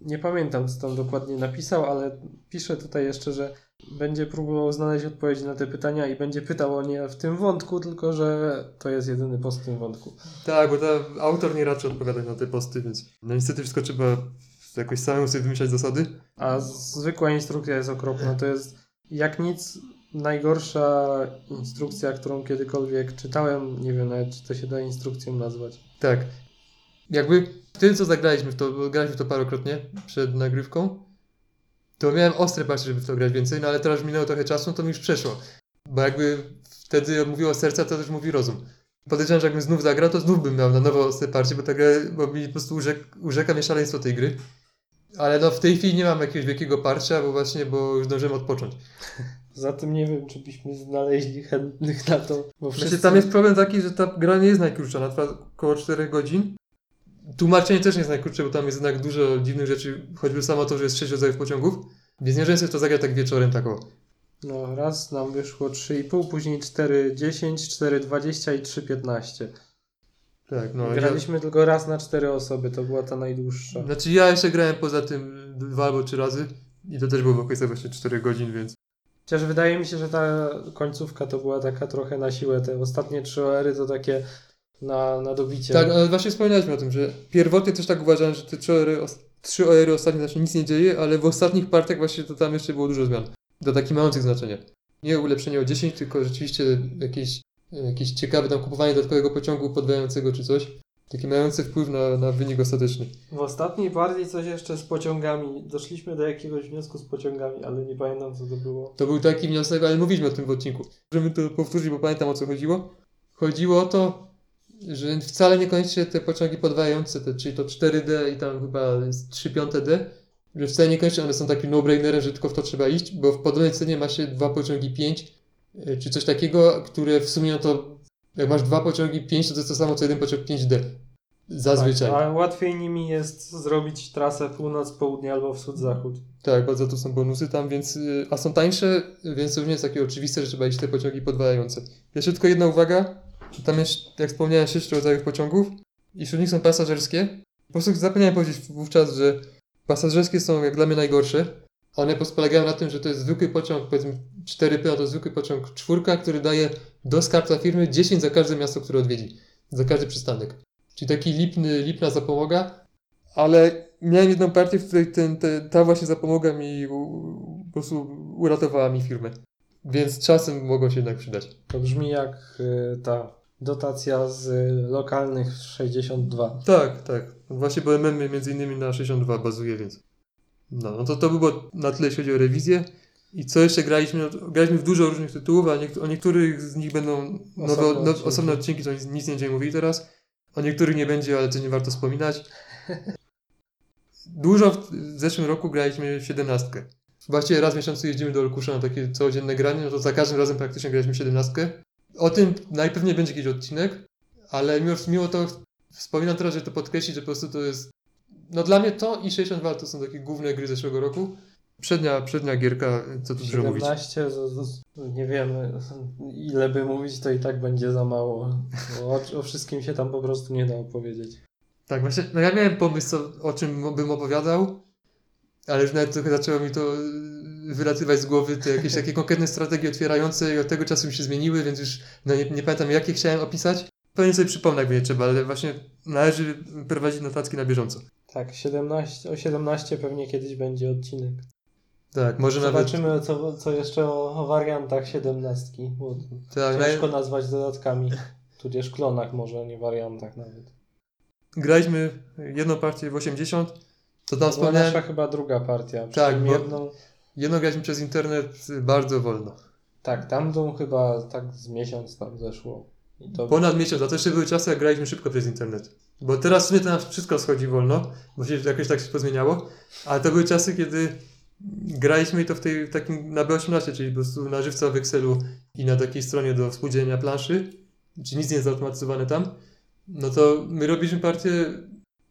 nie pamiętam, co tam dokładnie napisał, ale pisze tutaj jeszcze, że będzie próbował znaleźć odpowiedzi na te pytania i będzie pytał o nie w tym wątku, tylko że to jest jedyny post w tym wątku. Tak, bo ta, autor nie raczy odpowiadać na te posty, więc no niestety wszystko trzeba jakoś samemu sobie wymyślać zasady. A zwykła instrukcja jest okropna. To jest jak nic najgorsza instrukcja, którą kiedykolwiek czytałem. Nie wiem nawet, czy to się da instrukcją nazwać. Tak. Jakby wtedy co zagraliśmy w to, graliśmy w to parokrotnie przed nagrywką, to miałem ostre parcie, żeby w to grać więcej, no ale teraz minęło trochę czasu, no to mi już przeszło. Bo jakby wtedy mówiło serce, a to też mówi rozum. Podejrzewam, że jakbym znów zagrał, to znów bym miał na nowo ostre parcie, bo ta gra, bo mi po prostu urzek, urzeka mnie szaleństwo tej gry. Ale no w tej chwili nie mam jakiegoś wielkiego parcia, bo właśnie, bo już zdążyłem odpocząć. Zatem nie wiem, czy byśmy znaleźli chętnych na to. Bo Właśnie wszyscy... tam jest problem taki, że ta gra nie jest najkrótsza, trwa około 4 godzin. Tłumaczenie też nie jest najkrótsze, bo tam jest jednak dużo dziwnych rzeczy, choćby samo to, że jest 6 rodzajów pociągów. Więc nie sobie to zagrać tak wieczorem, tak o. No, raz nam wyszło 3,5, później 4,10, 4,20 i 3,15. Tak, no. Ja, Graliśmy tylko raz na cztery osoby, to była ta najdłuższa. znaczy ja jeszcze grałem poza tym dwa albo trzy razy i to też było w okolicach właśnie 4 godzin, więc... Chociaż wydaje mi się, że ta końcówka to była taka trochę na siłę. Te ostatnie trzy OR-y to takie na, na dobicie. Tak, ale właśnie wspominaliśmy o tym, że pierwotnie też tak uważałem, że te 3 OR, os- trzy OR ostatnie znaczy nic nie dzieje, ale w ostatnich partiach właśnie to tam jeszcze było dużo zmian. Do takich mających znaczenia. Nie ulepszenie o 10, tylko rzeczywiście jakieś, jakieś ciekawe tam kupowanie dodatkowego pociągu podwajającego czy coś. Takie mające wpływ na, na wynik ostateczny. W ostatniej partii coś jeszcze z pociągami. Doszliśmy do jakiegoś wniosku z pociągami, ale nie pamiętam co to było. To był taki wniosek, ale mówiliśmy o tym w odcinku. Możemy to powtórzyć, bo pamiętam o co chodziło. Chodziło o to, że wcale niekoniecznie te pociągi podwajające, te, czyli to 4D i tam chyba jest 3 piąte D, że wcale niekoniecznie one są takim no-brainerem, że tylko w to trzeba iść, bo w podobnej cenie ma się dwa pociągi 5, y, czy coś takiego, które w sumie no to jak masz dwa pociągi 5, to to jest to samo co jeden pociąg 5D. Zazwyczaj. Tak, a łatwiej nimi jest zrobić trasę północ-południe albo wschód-zachód. Tak, bardzo tu są bonusy tam, więc, y, a są tańsze, więc to nie jest takie oczywiste, że trzeba iść te pociągi podwajające. Jeszcze tylko jedna uwaga, tam jest, jak wspomniałem, sześć rodzajów pociągów i wśród nich są pasażerskie. Po prostu zapomniałem powiedzieć wówczas, że pasażerskie są jak dla mnie najgorsze. One polegają na tym, że to jest zwykły pociąg, powiedzmy 4P, no to zwykły pociąg czwórka, który daje do skarbca firmy 10 za każde miasto, które odwiedzi. Za każdy przystanek. Czyli taki lipny, lipna zapomoga, ale miałem jedną partię, w której ten, te, ta właśnie zapomoga mi u, po prostu uratowała mi firmę. Więc czasem mogą się jednak przydać. To brzmi jak y, ta dotacja z lokalnych 62. Tak, tak. Właśnie bo MM między innymi na 62 bazuje, więc. No, no to to by było na tyle, jeśli chodzi o rewizję. I co jeszcze graliśmy? No, graliśmy w dużo różnych tytułów, a niek- o niektórych z nich będą nowe, Osobne no, odcinki. osobne odcinki, to nic, nic nie będziemy mówili teraz. O niektórych nie będzie, ale to nie warto wspominać. Dużo w, w zeszłym roku graliśmy w 17. Właściwie raz w miesiącu jeździmy do Olkusza na takie codzienne granie, no to za każdym razem praktycznie graliśmy 17. O tym najpewniej będzie jakiś odcinek, ale mimo, mimo to wspominam teraz, że to podkreślić, że po prostu to jest. No dla mnie to i 62 to są takie główne gry zeszłego roku. Przednia, przednia gierka, co tu dużo mówić. 17, z, z, nie wiemy ile by mówić, to i tak będzie za mało. O, o wszystkim się tam po prostu nie da opowiedzieć. Tak, właśnie, no ja miałem pomysł, co, o czym bym opowiadał, ale już nawet trochę zaczęło mi to wylatywać z głowy, te jakieś takie konkretne strategie otwierające i od tego czasu mi się zmieniły, więc już no nie, nie pamiętam jakie chciałem opisać. Pewnie sobie przypomnę, jakby nie trzeba, ale właśnie należy prowadzić notatki na bieżąco. Tak, 17, o 17 pewnie kiedyś będzie odcinek. Tak, może nawet... Zobaczymy co, co jeszcze o, o wariantach 17. Bo Tak, ciężko na, nazwać dodatkami. Tudzież klonach może, nie wariantach nawet. graliśmy jedną partię w 80, to tam To była wspomniałem, nasza chyba druga partia. Tak, bo- jedną, jedną graliśmy przez internet bardzo wolno. tak, tamtą chyba tak z miesiąc tam zeszło. I to Ponad miesiąc, a to jeszcze były czasy, jak graliśmy szybko przez internet. Bo teraz w sumie to nam wszystko schodzi wolno, bo się jakoś tak się pozmieniało, ale to były czasy, kiedy graliśmy i to w tej takim na B18, czyli po prostu na żywca w Excelu i na takiej stronie do współdzielenia planszy, czy nic nie jest zautomatyzowane tam, no to my robiliśmy partię,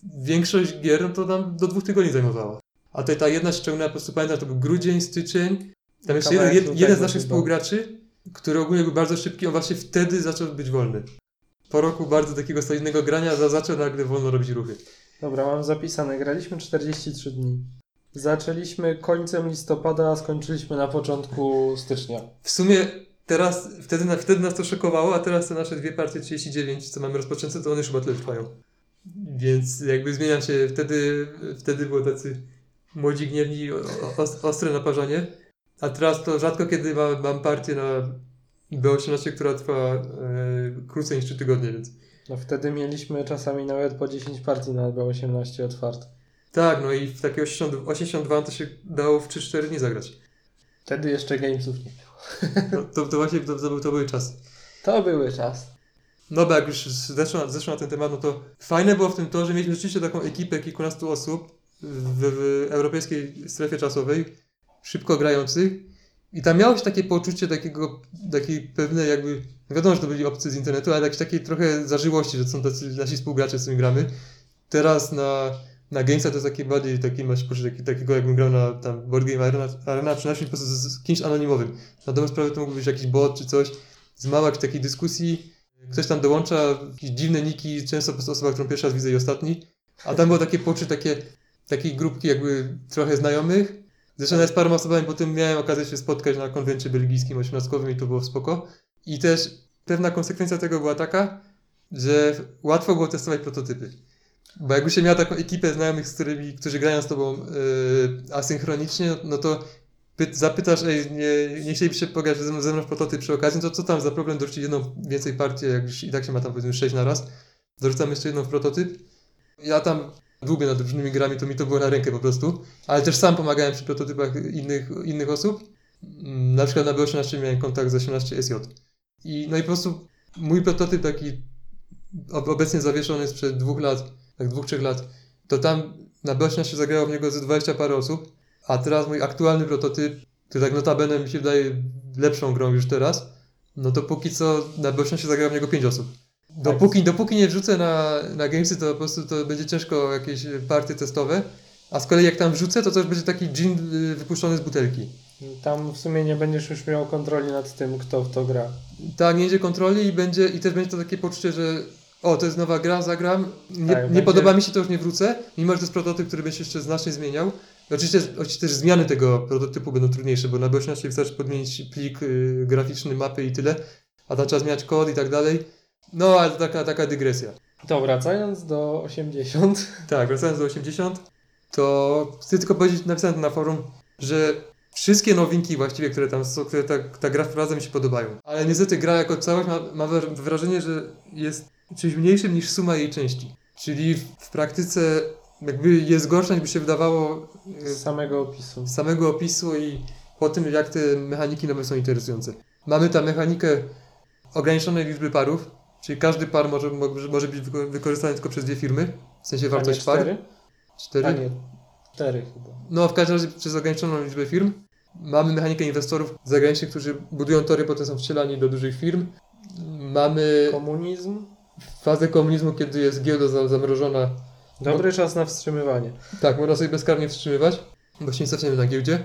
większość gier, no to nam do dwóch tygodni zajmowała. A tutaj ta jedna ciągnęła, po prostu pamiętam, to był grudzień, styczeń, tam jeszcze jeden, jed, jeden z naszych współgraczy, który ogólnie był bardzo szybki, on właśnie wtedy zaczął być wolny. Po roku bardzo takiego solidnego grania za- zaczął nagle wolno robić ruchy. Dobra, mam zapisane. Graliśmy 43 dni. Zaczęliśmy końcem listopada, a skończyliśmy na początku stycznia. W sumie teraz, wtedy, wtedy nas to szokowało, a teraz te nasze dwie partie 39, co mamy rozpoczęte, to one już chyba tyle trwają. Więc jakby zmienia się, wtedy, wtedy było tacy młodzi gniewni, ostre naparzanie, a teraz to rzadko kiedy mam, mam partię na B18, która trwa e, krócej niż 3 tygodnie, więc No wtedy mieliśmy czasami nawet po 10 partii na B18 otwarte. tak, no i w takie 80, 82 to się dało w 3-4 dni zagrać. Wtedy jeszcze gamesów nie było. No, to, to właśnie to, to, był- to były czasy. To były czas. No bo jak już zeszło, zeszło na ten temat, no to fajne było w tym to, że mieliśmy rzeczywiście taką ekipę kilkunastu osób w, w europejskiej strefie czasowej, szybko grających i tam miało się takie poczucie takiego, takiej pewnej jakby, wiadomo, że to byli obcy z internetu, ale jakiejś takiej trochę zażyłości, że są tacy nasi współgracze, z którymi gramy. Teraz na, na Gamesa to jest takie bardziej, takie masz poczucie taki, takiego jakbym grał na tam Board Game Arena, Arena przynajmniej po prostu z, z kimś anonimowym. Na dobrą sprawę to mógł być jakiś bot czy coś, z małych takiej dyskusji, ktoś tam dołącza, jakieś dziwne niki, często po prostu osoba, którą pierwszy raz widzę i ostatni, a tam było takie poczucie takie, takiej grupki jakby trochę znajomych. Zresztą nawet z paroma osobami potem miałem okazję się spotkać na konwencie belgijskim osiemnastkowym i to było spoko. I też pewna konsekwencja tego była taka, że łatwo było testować prototypy. Bo jakby się miał taką ekipę znajomych, z którymi, którzy grają z tobą yy, asynchronicznie, no to py- zapytasz, ej, nie, nie chcielibyście pograć ze mną, ze mną w prototyp przy okazji, no to co tam za problem dorzucić jedną więcej partię, jak już i tak się ma tam powiedzmy 6 na raz. dorzucam jeszcze jedną w prototyp. Ja tam długo nad różnymi grami, to mi to było na rękę po prostu, ale też sam pomagałem przy prototypach innych, innych osób. Mm, Na przykład na B18 miałem kontakt z 18SJ. I, no i po prostu mój prototyp taki ob- obecnie zawieszony sprzed dwóch lat, tak dwóch, trzech lat, to tam na B18 zagrało w niego ze 20 parę osób, a teraz mój aktualny prototyp, który tak notabene mi się wydaje lepszą grą już teraz, no to póki co na B18 zagrało w niego 5 osób. Dopóki, dopóki nie wrzucę na, na Gamesy, to po prostu to będzie ciężko jakieś partie testowe, a z kolei jak tam wrzucę, to też będzie taki gin y, wypuszczony z butelki. Tam w sumie nie będziesz już miał kontroli nad tym, kto w to gra. Tak, nie będzie kontroli i będzie i też będzie to takie poczucie, że o, to jest nowa gra, zagram. Nie, Tak, nie będzie- podoba mi się, to już nie wrócę, mimo że to jest prototyp, który będzie się jeszcze znacznie zmieniał. Oczywiście, oczywiście też zmiany tego prototypu będą trudniejsze, bo na B18 wystarczy podmienić plik y, graficzny, mapy i tyle, a tam trzeba zmieniać kod i tak dalej. No, ale taka, taka dygresja. To wracając do 80. Tak, wracając do 80, to chcę tylko powiedzieć, napisałem to na forum, że wszystkie nowinki właściwie, które tam są, które ta, ta gra wprowadza mi się podobają. Ale niestety gra jako całość ma, ma wra- wrażenie, że jest czymś mniejszym niż suma jej części. Czyli w, w praktyce jakby jest gorsza niż by się wydawało e, Z samego opisu. z samego opisu i po tym, jak te mechaniki nowe są interesujące. Mamy tam mechanikę ograniczonej liczby parów, czyli każdy par może, może, być wyko- wykorzystany tylko przez dwie firmy, w sensie wartość par. cztery? Cztery. A nie, cztery chyba. No, w każdym razie przez ograniczoną liczbę firm. Mamy mechanikę inwestorów zagranicznych, którzy budują tory, potem są wcielani do dużych firm. Mamy Komunizm. fazę komunizmu, kiedy jest giełda za- zamrożona. Dobry czas na wstrzymywanie. Tak, można sobie bezkarnie wstrzymywać, bo się nie stacjemy na giełdzie.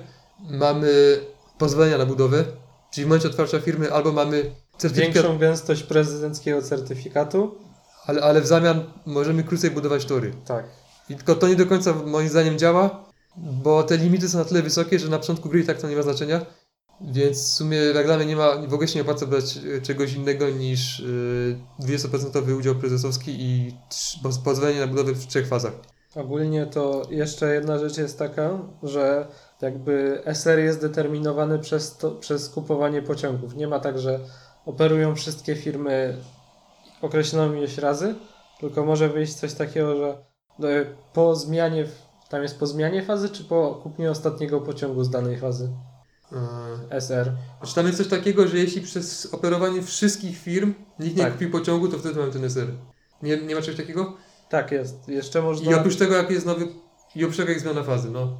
Mamy pozwolenia na budowę, czyli w momencie otwarcia firmy albo mamy certyfikat, Większą gęstość prezydenckiego certyfikatu. ale, ale w zamian możemy krócej budować tory. Tak. I tylko to nie do końca moim zdaniem działa, bo te limity są na tyle wysokie, że na początku gry i tak to nie ma znaczenia. Więc w sumie jak dla mnie nie ma, w ogóle się nie opłaca brać e, czegoś innego niż yy, 20% udział prezesowski i pozwolenie na budowę w trzech fazach. Ogólnie to jeszcze jedna rzecz jest taka, że jakby SR jest determinowany przez, to, przez kupowanie pociągów. Nie ma tak, że operują wszystkie firmy określoną ilość razy, tylko może wyjść coś takiego, że e, po zmianie, tam jest po zmianie fazy, czy po kupnie ostatniego pociągu z danej fazy Yy, SR. Znaczy tam jest coś takiego, że jeśli przez operowanie wszystkich firm nikt nie Tak. kupił pociągu, to wtedy mamy ten SR. Nie, nie ma czegoś takiego? Tak jest. Jeszcze można... I oprócz tego jak jest nowy, i oprócz tego jak zmiana fazy, no.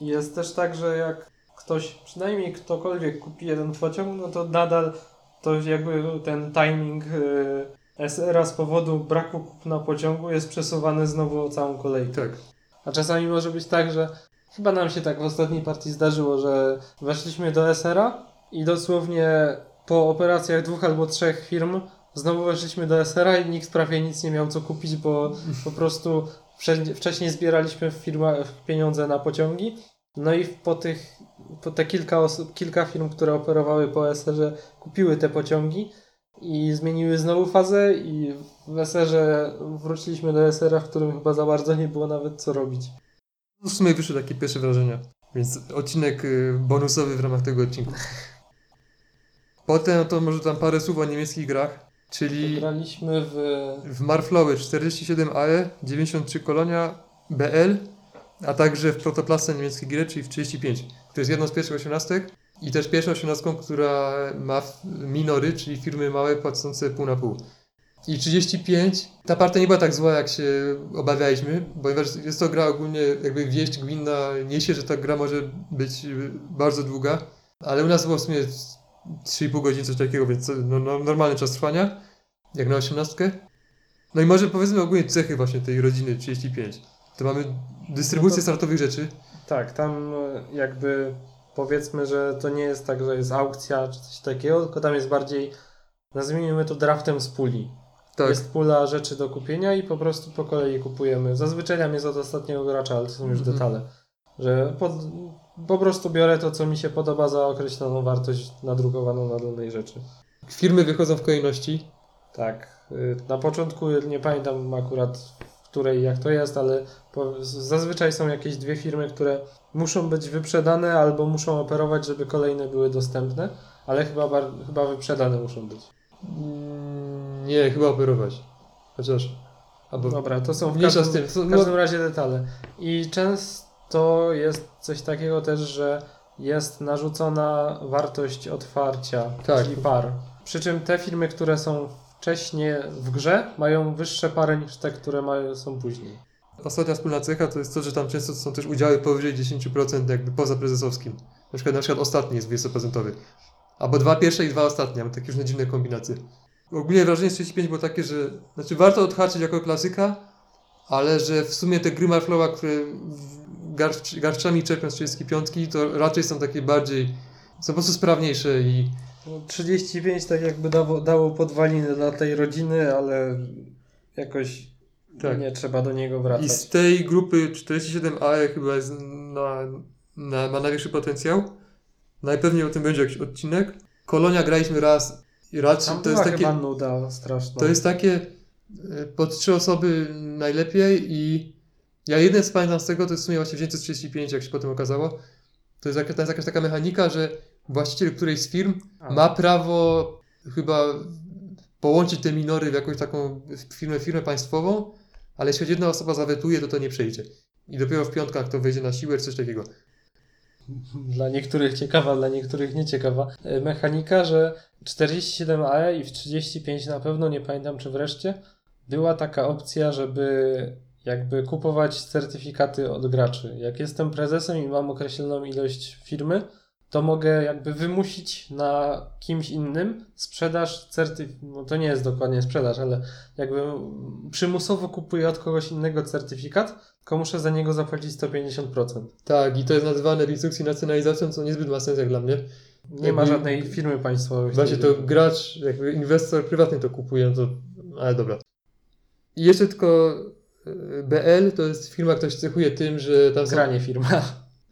Jest też tak, że jak ktoś, przynajmniej ktokolwiek kupi jeden pociąg, no to nadal to jakby ten timing y, SR-a z powodu braku kupna pociągu jest przesuwany znowu o całą kolejkę. Tak. A czasami może być tak, że chyba nam się tak w ostatniej partii zdarzyło, że weszliśmy do SR-a i dosłownie po operacjach dwóch albo trzech firm znowu weszliśmy do SR-a i nikt prawie nic nie miał co kupić, bo po prostu wcze- wcześniej zbieraliśmy w firmach pieniądze na pociągi. No i po tych, po te kilka osób, kilka firm, które operowały po SR-ze kupiły te pociągi i zmieniły znowu fazę i w SR-ze wróciliśmy do SR-a, w którym chyba za bardzo nie było nawet co robić. W sumie wyszły takie pierwsze wrażenia. Więc odcinek y, bonusowy w ramach tego odcinku. Potem to może tam parę słów o niemieckich grach, czyli Graliśmy w... w Marflowy 47 AE, 93 Kolonia, BL, a także w Protoplaste niemieckiej gry, czyli w 35, to jest jedną z pierwszych osiemnastek i też pierwszą osiemnastką, która ma minory, czyli firmy małe płacące pół na pół. I 35, ta partia nie była tak zła, jak się obawialiśmy, ponieważ jest to gra ogólnie, jakby wieść gminna niesie, że ta gra może być bardzo długa, ale u nas było w sumie 3,5 godziny, coś takiego, więc no, no, normalny czas trwania, jak na osiemnastkę. No i może powiedzmy ogólnie cechy właśnie tej rodziny 35. To mamy dystrybucję No to- startowych rzeczy. Tak, tam e, jakby powiedzmy, że to nie jest tak, że jest aukcja czy coś takiego, tylko tam jest bardziej, nazwijmy to draftem z puli. Tak, Jest pula rzeczy do kupienia i po prostu po kolei kupujemy. Zazwyczaj tam jest od ostatniego gracza, ale to są już Mhm. detale. Że po, po prostu biorę to, co mi się podoba za określoną wartość nadrukowaną na danej rzeczy. firmy wychodzą w kolejności. Tak. y, Na początku nie pamiętam akurat której jak to jest, ale zazwyczaj są jakieś dwie firmy, które muszą być wyprzedane albo muszą operować, żeby kolejne były dostępne, ale chyba, chyba wyprzedane muszą być. Mm, Nie, chyba operować. Chociaż Albo Dobra, to są w każdym, z tym. w No, każdym razie detale. I często jest coś takiego też, że jest narzucona wartość otwarcia, Tak. czyli par. Przy czym te filmy, które są wcześniej w grze, mają wyższe pary niż te, które mają, są później. Ostatnia wspólna cecha to jest to, że tam często są też udziały powyżej 10% jakby poza prezesowskim. Na przykład, na przykład ostatni jest 20%. Albo dwa pierwsze i dwa ostatnie, mamy takie różne dziwne kombinacje. Ogólnie wrażenie z 35 było takie, że znaczy warto odhaczyć jako klasyka, ale że w sumie te gry Marflowa, które garść, garściami czerpią z 35, to raczej są takie bardziej, są po prostu sprawniejsze i No, 35 tak jakby dało, dało podwaliny dla tej rodziny, ale jakoś Tak. nie trzeba do niego I wracać. z tej grupy 47A chyba jest na, na, ma największy potencjał. Najpewniej o tym będzie jakiś odcinek. Kolonia graliśmy raz i raczej to jest takie, nuda straszna. to jest takie e, pod trzy osoby najlepiej i ja jeden z pamiętam z tego, to jest w sumie właśnie wzięty z 35, jak się potem okazało. To jest, to jest jakaś taka mechanika, że właściciel którejś z firm A. ma prawo chyba połączyć te minory w jakąś taką firmę, firmę państwową, ale jeśli jedna osoba zawetuje, to to nie przejdzie. I dopiero w piątkach to wejdzie na siłę czy coś takiego. Dla niektórych ciekawa, dla niektórych nieciekawa mechanika, że 47AE i w 35 na pewno, nie pamiętam czy wreszcie, była taka opcja, żeby jakby kupować certyfikaty od graczy. Jak jestem prezesem i mam określoną ilość firmy, to mogę jakby wymusić na kimś innym sprzedaż certyfikatu, no to nie jest dokładnie sprzedaż, ale jakby przymusowo kupuję od kogoś innego certyfikat, tylko muszę za niego zapłacić 150%. Tak, i to jest nazywane nacjonalizacją, co niezbyt ma sens jak dla mnie. Nie ma Jakby- żadnej firmy państwowej. Właśnie to gracz, jakby inwestor prywatny to kupuje, no to, ale dobra. I jeszcze tylko e, BL to jest firma, która się cechuje tym, że tam są Granie firma.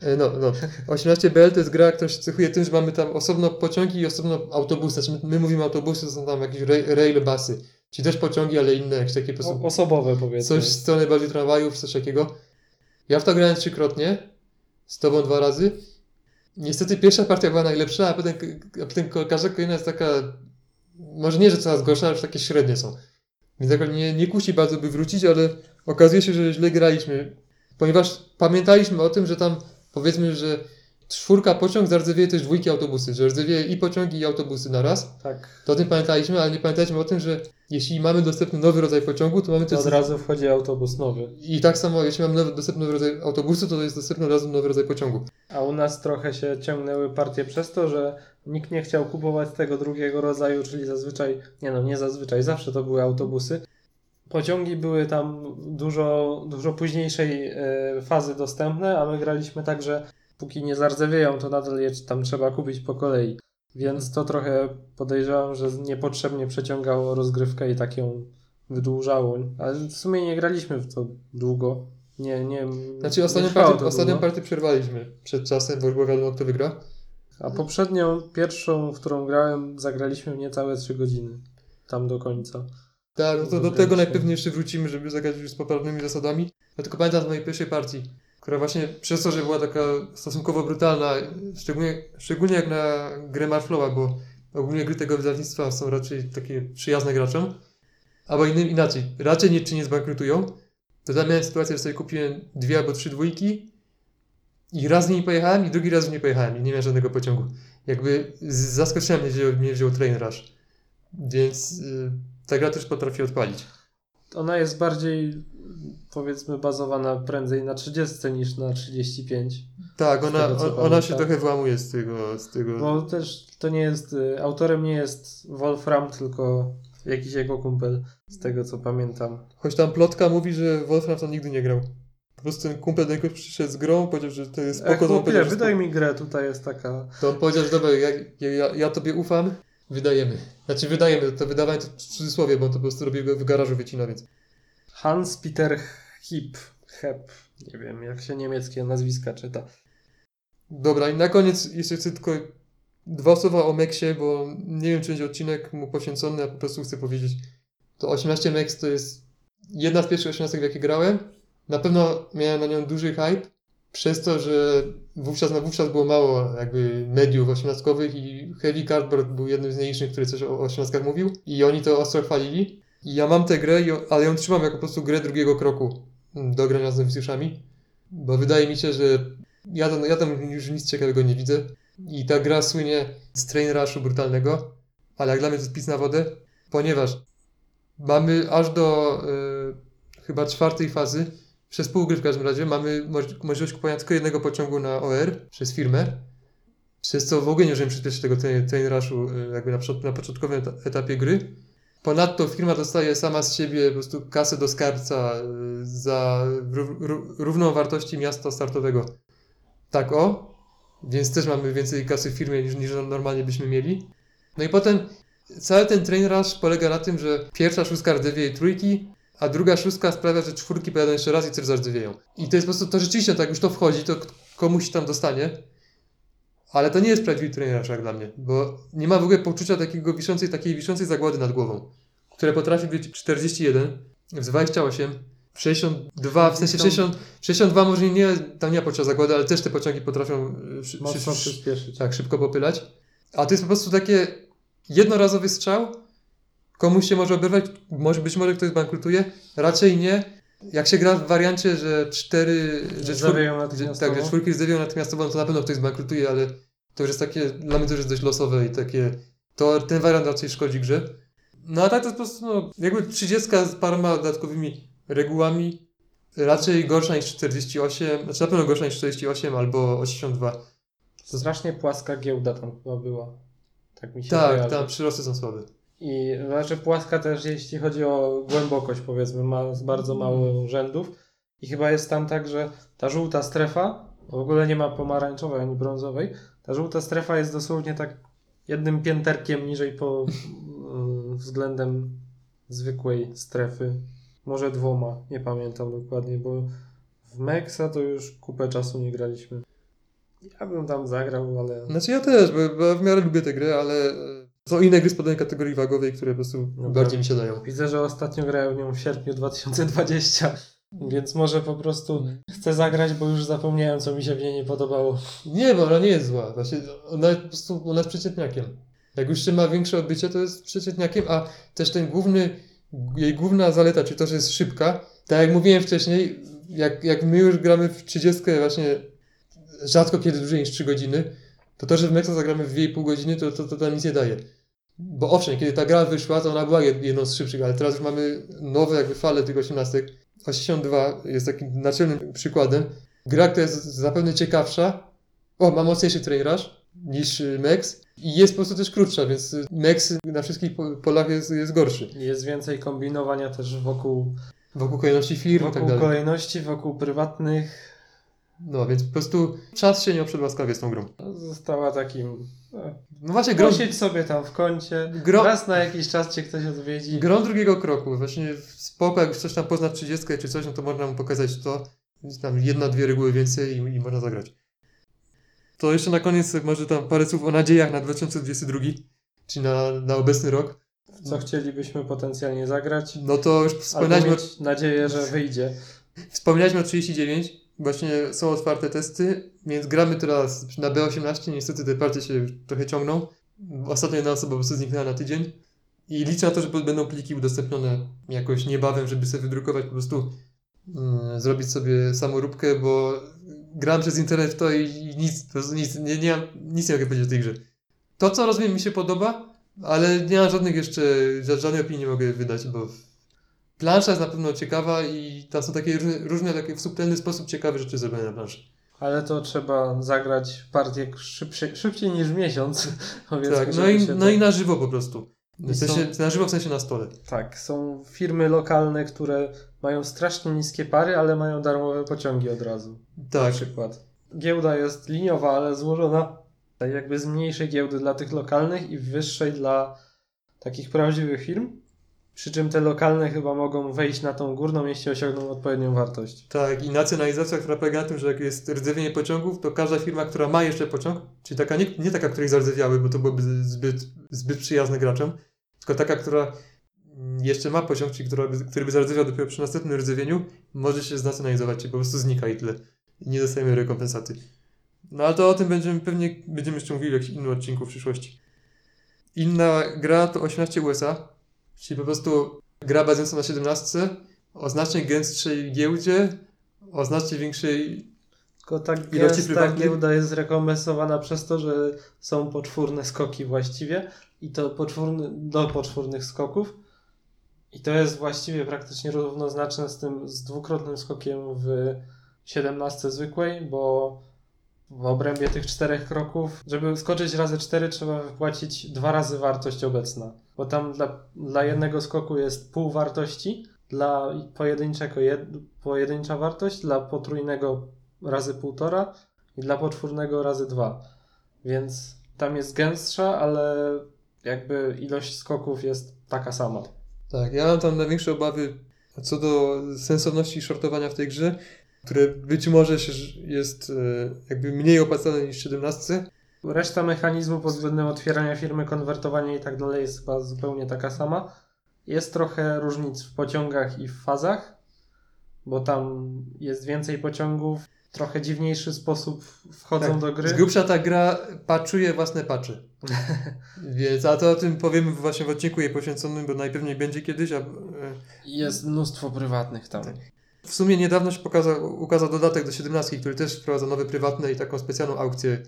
E, No, no. 18BL to jest gra, która się cechuje tym, że mamy tam osobno pociągi i osobno autobusy. Znaczy my, my mówimy autobusy, to są tam jakieś rail, railbusy. Czyli też pociągi, ale inne, jakieś takie po prostu O, osobowe powiedzmy. coś w stronę bardziej tramwajów, coś takiego. Ja w to grałem trzykrotnie, z tobą dwa razy. Niestety pierwsza partia była najlepsza, a potem, a potem każda kolejna jest taka, może nie, że coraz gorsza, ale już takie średnie są. Więc jako nie, nie kusi bardzo by wrócić, ale okazuje się, że źle graliśmy. Ponieważ pamiętaliśmy o tym, że tam powiedzmy, że czwórka pociąg zardzewieje też dwójki autobusy, że zardzewieje i pociągi i autobusy na raz. Tak. To o tym pamiętaliśmy, ale nie pamiętaliśmy o tym, że jeśli mamy dostępny nowy rodzaj pociągu, to mamy To też od razu wchodzi autobus nowy. i tak samo, jeśli mamy nowy, dostępny nowy rodzaj autobusu, to jest dostępny od razu nowy rodzaj pociągu. A u nas trochę się ciągnęły partie przez to, że nikt nie chciał kupować tego drugiego rodzaju, czyli zazwyczaj, nie no, nie zazwyczaj, zawsze to były autobusy. Pociągi były tam dużo, dużo późniejszej e, fazy dostępne, a my graliśmy tak, że póki nie zardzewieją, to nadal je tam trzeba kupić po kolei. Więc to trochę podejrzewam, że niepotrzebnie przeciągało rozgrywkę i tak ją wydłużało. Ale w sumie nie graliśmy w to długo. Nie, nie. Znaczy nie ostatnią trwało partię, ostatnią partię przerwaliśmy przed czasem, bo było wiadomo kto wygra. A poprzednią, pierwszą, w którą grałem, zagraliśmy niecałe 3 godziny. Tam do końca. Tak, no to do tego najpewniej jeszcze wrócimy, żeby zagrać już z poprawnymi zasadami. Ja tylko pamiętam z mojej pierwszej partii, która właśnie przez to, że była taka stosunkowo brutalna, szczególnie, szczególnie jak na grę Marflowa, bo ogólnie gry tego wydawnictwa są raczej takie przyjazne graczom, albo innym inaczej, raczej nie czy nie zbankrutują, to tam miałem sytuację, że sobie kupiłem dwie albo trzy dwójki i raz z nimi pojechałem i drugi raz nie pojechałem i nie miałem żadnego pociągu. Jakby zaskoczyłem mnie, wziął, mnie wziął Train Rush. Więc y, ta gra też potrafi odpalić. Ona jest bardziej, powiedzmy, bazowana prędzej na 30 niż na 35. Tak, ona, tego, ona się trochę wyłamuje z tego. Z tego. Bo też to nie jest, y, autorem nie jest Wolfram, tylko jakiś jego kumpel, z tego co pamiętam. Choć tam plotka mówi, że Wolfram tam nigdy nie grał. Po prostu ten kumpel do niego przyszedł z grą, powiedział, że to jest Ech, spoko, powiedział, że wydaj mi grę, tutaj jest taka... To on powiedział, że dobra, ja, ja, ja tobie ufam, wydajemy. Znaczy wydajemy, to wydawanie to w cudzysłowie, bo on to po prostu robi go w garażu wycina, więc. Hans-Peter Hip. Hep. Nie wiem, jak się niemieckie nazwiska czyta. Dobra, i na koniec jeszcze chcę tylko dwa słowa o Meksie, bo nie wiem, czy będzie odcinek mu poświęcony, a po prostu chcę powiedzieć. To 18 Mex to jest jedna z pierwszych 18, w jakie grałem. Na pewno miałem na nią duży hype, przez to, że wówczas na wówczas było mało jakby mediów 18 i Heavy Cardboard był jednym z nielicznych, który coś o 18 mówił i oni to ostro chwalili. I Ja mam tę grę, ale ją trzymam jako po prostu grę drugiego kroku do grania z nowicjuszami, bo wydaje mi się, że ja tam, ja tam już nic ciekawego nie widzę i ta gra słynie z train rushu brutalnego, ale jak dla mnie to jest pis na wodę, ponieważ mamy aż do y, chyba czwartej fazy, przez pół gry w każdym razie, mamy moż- możliwość kupowania tylko jednego pociągu na OR przez firmę, przez co w ogóle nie możemy przyspieszyć tego train, rushu y, jakby na, na początkowym eta- etapie gry. Ponadto firma dostaje sama z siebie po prostu kasę do skarbca y, za ró- ró- równą wartości miasta startowego. Tak o, więc też mamy więcej kasy w firmie niż, niż normalnie byśmy mieli. No i potem cały ten train rush polega na tym, że pierwsza szóstka rdzewieje trójki, a druga szóstka sprawia, że czwórki pojadą jeszcze raz i też zardzewieją. I to jest po prostu, to rzeczywiście tak już to wchodzi, to komuś tam dostanie. Ale to nie jest prawdziwy rush jak dla mnie, bo nie ma w ogóle poczucia takiego wiszącej, takiej wiszącej zagłady nad głową, które potrafi być 41, w 28, w 62, w sensie 60, 62 może nie, tam nie ma poczucia zagłady, ale też te pociągi potrafią y, szy- szy- szy- tak, szybko popylać. A to jest po prostu takie jednorazowy strzał. Komuś się może oberwać, może być może ktoś bankrutuje. Raczej nie. Jak się gra w wariancie, że cztery, że, czwór, że, tak, że czwórki zdewią natychmiastowo, no to na pewno ktoś zbankrutuje, ale to już jest takie, dla mnie to już jest dość losowe i takie, to ten wariant raczej szkodzi grze. No a tak to jest po prostu, no, jakby 30 z paroma dodatkowymi regułami, raczej gorsza niż 48, znaczy na pewno gorsza niż 48 albo 82. Strasznie płaska giełda tam chyba była. Tak mi się Tak, kojarzy. tam przyrosty są słabe. I znaczy płaska też, jeśli chodzi o głębokość, powiedzmy, ma bardzo mało rzędów. I chyba jest tam tak, że ta żółta strefa, w ogóle nie ma pomarańczowej ani brązowej, ta żółta strefa jest dosłownie tak jednym pięterkiem niżej po mm, względem zwykłej strefy. Może dwoma, nie pamiętam dokładnie, bo w Mexa to już kupę czasu nie graliśmy. Ja bym tam zagrał, ale Znaczy ja też, bo, bo ja w miarę lubię tę grę, ale e, są inne gry z podobnej kategorii wagowej, które po prostu No bardziej tak. mi się dają. Widzę, że ostatnio grałem w nią w sierpniu 2020, więc może po prostu chcę zagrać, bo już zapomniałem, co mi się w niej nie podobało. Nie, bo ona nie jest zła. Właśnie ona jest po prostu ona jest przeciętniakiem. Jak już się ma większe odbycie, to jest przeciętniakiem, a też ten główny, jej główna zaleta, czyli to, że jest szybka, tak jak mówiłem wcześniej, jak, jak my już gramy w 30 właśnie rzadko kiedy dłużej niż 3 godziny, to to, że w Mexa zagramy w 2,5 godziny, to, to, to tam nic nie daje. Bo owszem, kiedy ta gra wyszła, to ona była jed- jedną z szybszych, ale teraz już mamy nowe jakby fale tych 18. 82 jest takim naczelnym przykładem. Gra, która jest zapewne ciekawsza, o, ma mocniejszy train rush niż y, Mex i jest po prostu też krótsza, więc y, Mex na wszystkich po- polach jest, jest gorszy. Jest więcej kombinowania też wokół, Wokół kolejności firm i tak wokół dalej. kolejności, wokół prywatnych. No, więc po prostu czas się nie oprzedł łaskawie z tą grą. Została takim... No, właśnie, grą, Posiedź sobie tam w kącie, Gro- raz na jakiś czas cię ktoś odwiedzi. grą drugiego kroku. Właśnie spoko, jak ktoś tam pozna 30 czy coś, no to można mu pokazać to. Tam jedna, dwie reguły więcej i, i można zagrać. To jeszcze na koniec może tam parę słów o nadziejach na 2022, czyli na, na obecny rok. w co chcielibyśmy potencjalnie zagrać. No to już Albo wspominaliśmy, o, mieć nadzieję, że wyjdzie. wspominaliśmy o 39. Właśnie są otwarte testy, więc gramy teraz na B18. Niestety te partie się trochę ciągną. Ostatnio jedna osoba po prostu zniknęła na tydzień. I liczę na to, że będą pliki udostępnione jakoś niebawem, żeby sobie wydrukować po prostu, mm, zrobić sobie samoróbkę, bo gram przez internet w to i, nic, po prostu nic, nie, nie, nic nie mogę powiedzieć o tej grze. To, co rozumiem, mi się podoba, ale nie mam żadnych jeszcze, ża- żadnej opinii nie mogę wydać, bo plansza jest na pewno ciekawa i tam są takie różne, różne takie w subtelny sposób ciekawe rzeczy zrobione na planszy. Ale to trzeba zagrać partię szybciej, szybciej niż miesiąc. Tak, no i, no i na żywo po prostu. W sensie, na żywo w sensie na stole. Tak, są firmy lokalne, które mają strasznie niskie pary, ale mają darmowe pociągi od razu. Tak, Na przykład. Giełda jest liniowa, ale złożona tak jakby z mniejszej giełdy dla tych lokalnych i wyższej dla takich prawdziwych firm. Przy czym te lokalne chyba mogą wejść na tą górną, jeśli osiągną odpowiednią wartość. tak. I nacjonalizacja, która polega na tym, że jak jest rdzewienie pociągów, to każda firma, która ma jeszcze pociąg, czyli taka nie, nie taka, której zardzewiały, bo to byłoby zbyt, zbyt przyjazne graczom, tylko taka, która jeszcze ma pociąg, czyli która który by zardzewiał dopiero przy następnym rdzewieniu, może się znacjonalizować, czyli po prostu znika i tyle. I nie dostajemy rekompensaty. No ale to o tym będziemy pewnie będziemy jeszcze mówili w jakimś innym odcinku w przyszłości. Inna gra to 18 USA, czyli po prostu gra bazująca na 17, o znacznie gęstszej giełdzie, o znacznie większej Tylko ta Ilości gęsta prywatnych? giełda jest rekompensowana przez to, że są poczwórne skoki właściwie i to poczwórny, do poczwórnych skoków. I to jest właściwie praktycznie równoznaczne z tym z dwukrotnym skokiem w 17 zwykłej, bo w obrębie tych czterech kroków, żeby skoczyć razy cztery, trzeba wypłacić dwa razy wartość obecna. Bo tam dla, dla jednego skoku jest pół wartości, dla pojedynczego jed, pojedyncza wartość, dla potrójnego razy półtora i dla poczwórnego razy dwa. Więc tam jest gęstsza, ale jakby ilość skoków jest taka sama. Tak, ja mam tam największe obawy co do sensowności shortowania w tej grze, które być może jest e, jakby mniej opłacalne niż w 17. Reszta mechanizmu pod względem otwierania firmy, konwertowania i tak dalej jest chyba zupełnie taka sama. Jest trochę różnic w pociągach i w fazach, bo tam jest więcej pociągów, trochę dziwniejszy sposób wchodzą Tak, do gry. Z grubsza ta gra paczuje własne pacze. Więc, a to o tym powiemy właśnie w odcinku jej poświęconym, bo najpewniej będzie kiedyś, a e, Jest mnóstwo prywatnych tam. W sumie niedawno się pokazał, ukazał dodatek do 17, który też wprowadza nowe prywatne i taką specjalną aukcję.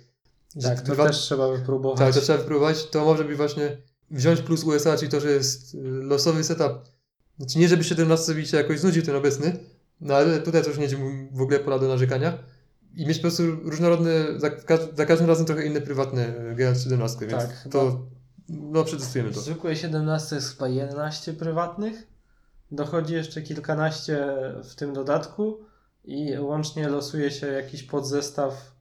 Tak, to prywat- też trzeba wypróbować. Tak, to trzeba wypróbować. To może być właśnie wziąć plus USA, czyli to, że jest y, losowy setup. Znaczy nie, żeby 17 mi się jakoś znudził ten obecny, no ale tutaj to już nie będzie w ogóle pola do narzekania. I mieć po prostu różnorodne, za, za każdym razem trochę inne prywatne y, grając 17, więc Tak, to no przetestujemy W to. zwykłej 17 jest chyba 11 prywatnych. Dochodzi jeszcze kilkanaście w tym dodatku i łącznie losuje się jakiś podzestaw,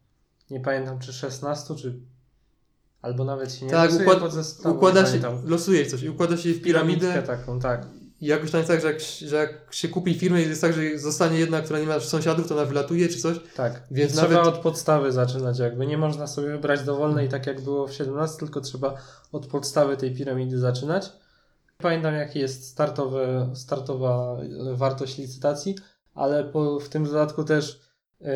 nie pamiętam czy 16, czy albo nawet się nie Tak, losuje układ- podzestawu, Układa się, pamiętam. losuje coś, i układa się w Piramidkę piramidę taką, tak. i jakoś tam jest tak, że jak, że jak się kupi firmę i jest tak, że zostanie jedna, która nie ma sąsiadów, to ona wylatuje czy coś. Tak, Więc trzeba nawet- od podstawy zaczynać jakby. Nie można sobie wybrać dowolnej tak jak było w 17, tylko trzeba od podstawy tej piramidy zaczynać. Pamiętam jaki jest startowe, startowa wartość licytacji, ale po, w tym dodatku też yy,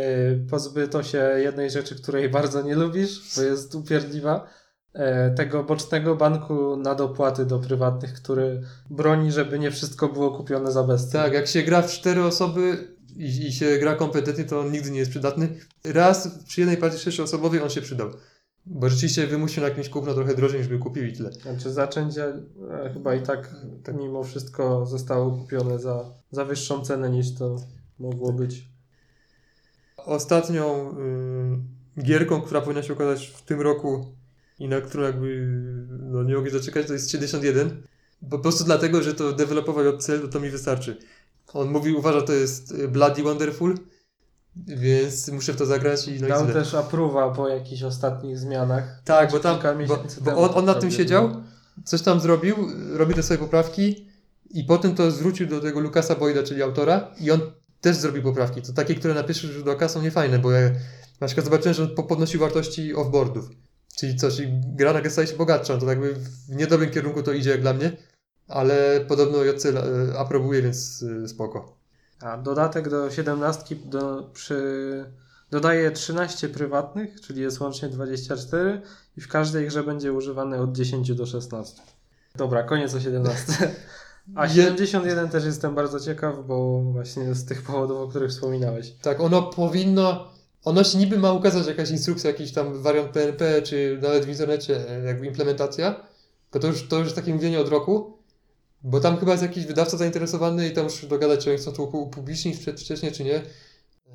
pozbyto się jednej rzeczy, której bardzo nie lubisz, bo jest upierdliwa. yy, Tego bocznego banku na dopłaty do prywatnych, który broni, żeby nie wszystko było kupione za bezcen. Tak, jak się gra w cztery osoby i, i się gra kompetentnie, to on nigdy nie jest przydatny. Raz przy jednej partii sześcioosobowej on się przydał. Bo rzeczywiście wymusił na jakimś kupno trochę drożej, żeby kupił i tyle. Znaczy zaczęcia e, chyba i tak mimo wszystko zostało kupione za, za wyższą cenę niż to mogło być. Ostatnią y, gierką, która powinna się ukazać w tym roku i na którą jakby no, nie mogę się doczekać, to jest 71. Po prostu dlatego, że to dewelopował JCL, to, to mi wystarczy. On mówi, uważa, to jest y, Bloody Wonderful, więc muszę w to zagrać i no i Dał tyle. też apruwa po jakichś ostatnich zmianach. Tak, bo tam Kilka bo, bo on, on nad tym siedział, było. coś tam zrobił, robił te swoje poprawki i potem to zwrócił do tego Lukasa Boyda, czyli autora i on też zrobił poprawki. To takie, które na pierwszy rzut oka są niefajne, bo ja na przykład zobaczyłem, że podnosił wartości offboardów. Czyli co, czyli gra nagle staje się bogatsza, to jakby w niedobrym kierunku to idzie jak dla mnie, ale podobno JCL e, aprobuje, więc e, spoko. A dodatek do 17 do, przy, dodaje 13 prywatnych, czyli jest łącznie 24 i w każdej grze będzie używany od 10 do 16. Dobra, koniec o 17. A Je- 71 też jestem bardzo ciekaw, bo właśnie z tych powodów, o których wspominałeś. Tak, ono powinno. Ono się niby ma ukazać jakaś instrukcja, jakiś tam wariant PNP, czy nawet w internecie, e, jakby implementacja. Tylko to już, to już takie mówienie od roku, bo tam chyba jest jakiś wydawca zainteresowany i tam już dogadać, czy oni chcą to upu- upublicznić wcześniej, czy nie.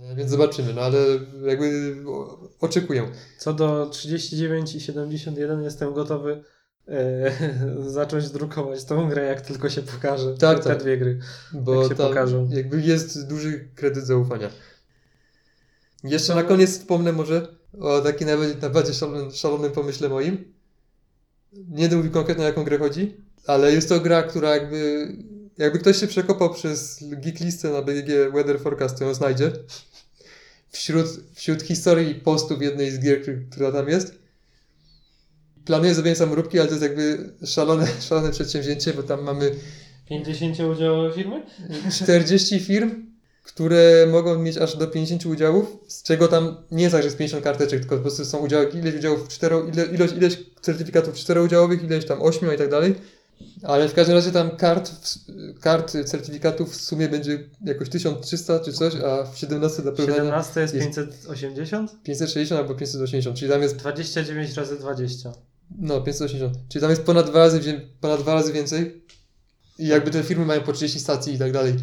E, Więc zobaczymy, no ale jakby oczekuję. Co do 39 i 71 jestem gotowy e, zacząć drukować tą grę, jak tylko się pokaże. Tak, te tak. dwie gry. Bo Jak się pokażą. jakby jest duży kredyt zaufania. Jeszcze No. na koniec wspomnę może o takim najbardziej, najbardziej szalonym, szalonym pomyśle moim. Nie mówił konkretnie o jaką grę chodzi, ale jest to gra, która jakby jakby ktoś się przekopał przez geek listę na BGG Weather Forecast, to ją znajdzie. Wśród, wśród historii i postów jednej z gier, która tam jest. Planuję zrobienie samoróbki, ale to jest jakby szalone, szalone przedsięwzięcie, bo tam mamy 50 udziałowe firmy? 40 firm, które mogą mieć aż do 50 udziałów, z czego tam nie jest tak, że jest 50 karteczek, tylko po prostu są udziały, ileś udziałów cztero, ile, ilość, ileś certyfikatów czteroudziałowych, ileś tam ośmiu i tak dalej. Ale w każdym razie tam kart, kart certyfikatów w sumie będzie jakoś 1300 czy coś, a w 17 dla porównania 17 jest jest- 580? 560 albo 580, czyli tam jest 29 razy 20. No, 580. Czyli tam jest ponad dwa razy, ponad dwa razy więcej. I jakby te firmy mają po 30 stacji i tak dalej.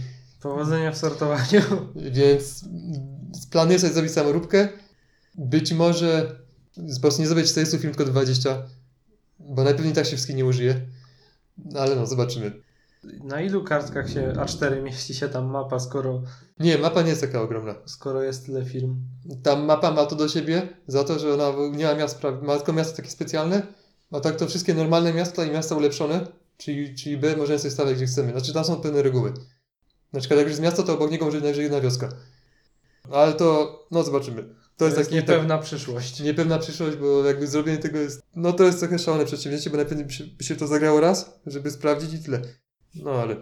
Powodzenia w sortowaniu. Więc planuję sobie zrobić samoróbkę. Być może po prostu nie zrobię 40 film, tylko 20. Bo najpewniej tak się wszystkich nie użyje. No, ale no, zobaczymy. Na ilu kartkach się A4 mieści się tam mapa, skoro, Nie, mapa nie jest taka ogromna. skoro jest tyle firm? Tam mapa ma to do siebie, za to, że ona nie ma miast, ma tylko miasta takie specjalne, a tak to wszystkie normalne miasta i miasta ulepszone, czyli, czyli B możemy sobie stawiać gdzie chcemy. Znaczy tam są pewne reguły. Na przykład jak już jest miasto, to obok niego może najwyżej jedna wioska. Ale to, no zobaczymy. To jest, taki niepewna przyszłość. tak, niepewna przyszłość, bo jakby zrobienie tego jest, no to jest trochę szalone przedsięwzięcie, bo najpewniej by się, by się to zagrało raz, żeby sprawdzić i tyle. No ale...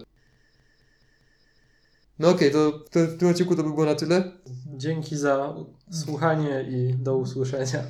No okej, to, to w tym odcinku to by było na tyle. Dzięki za słuchanie i do usłyszenia.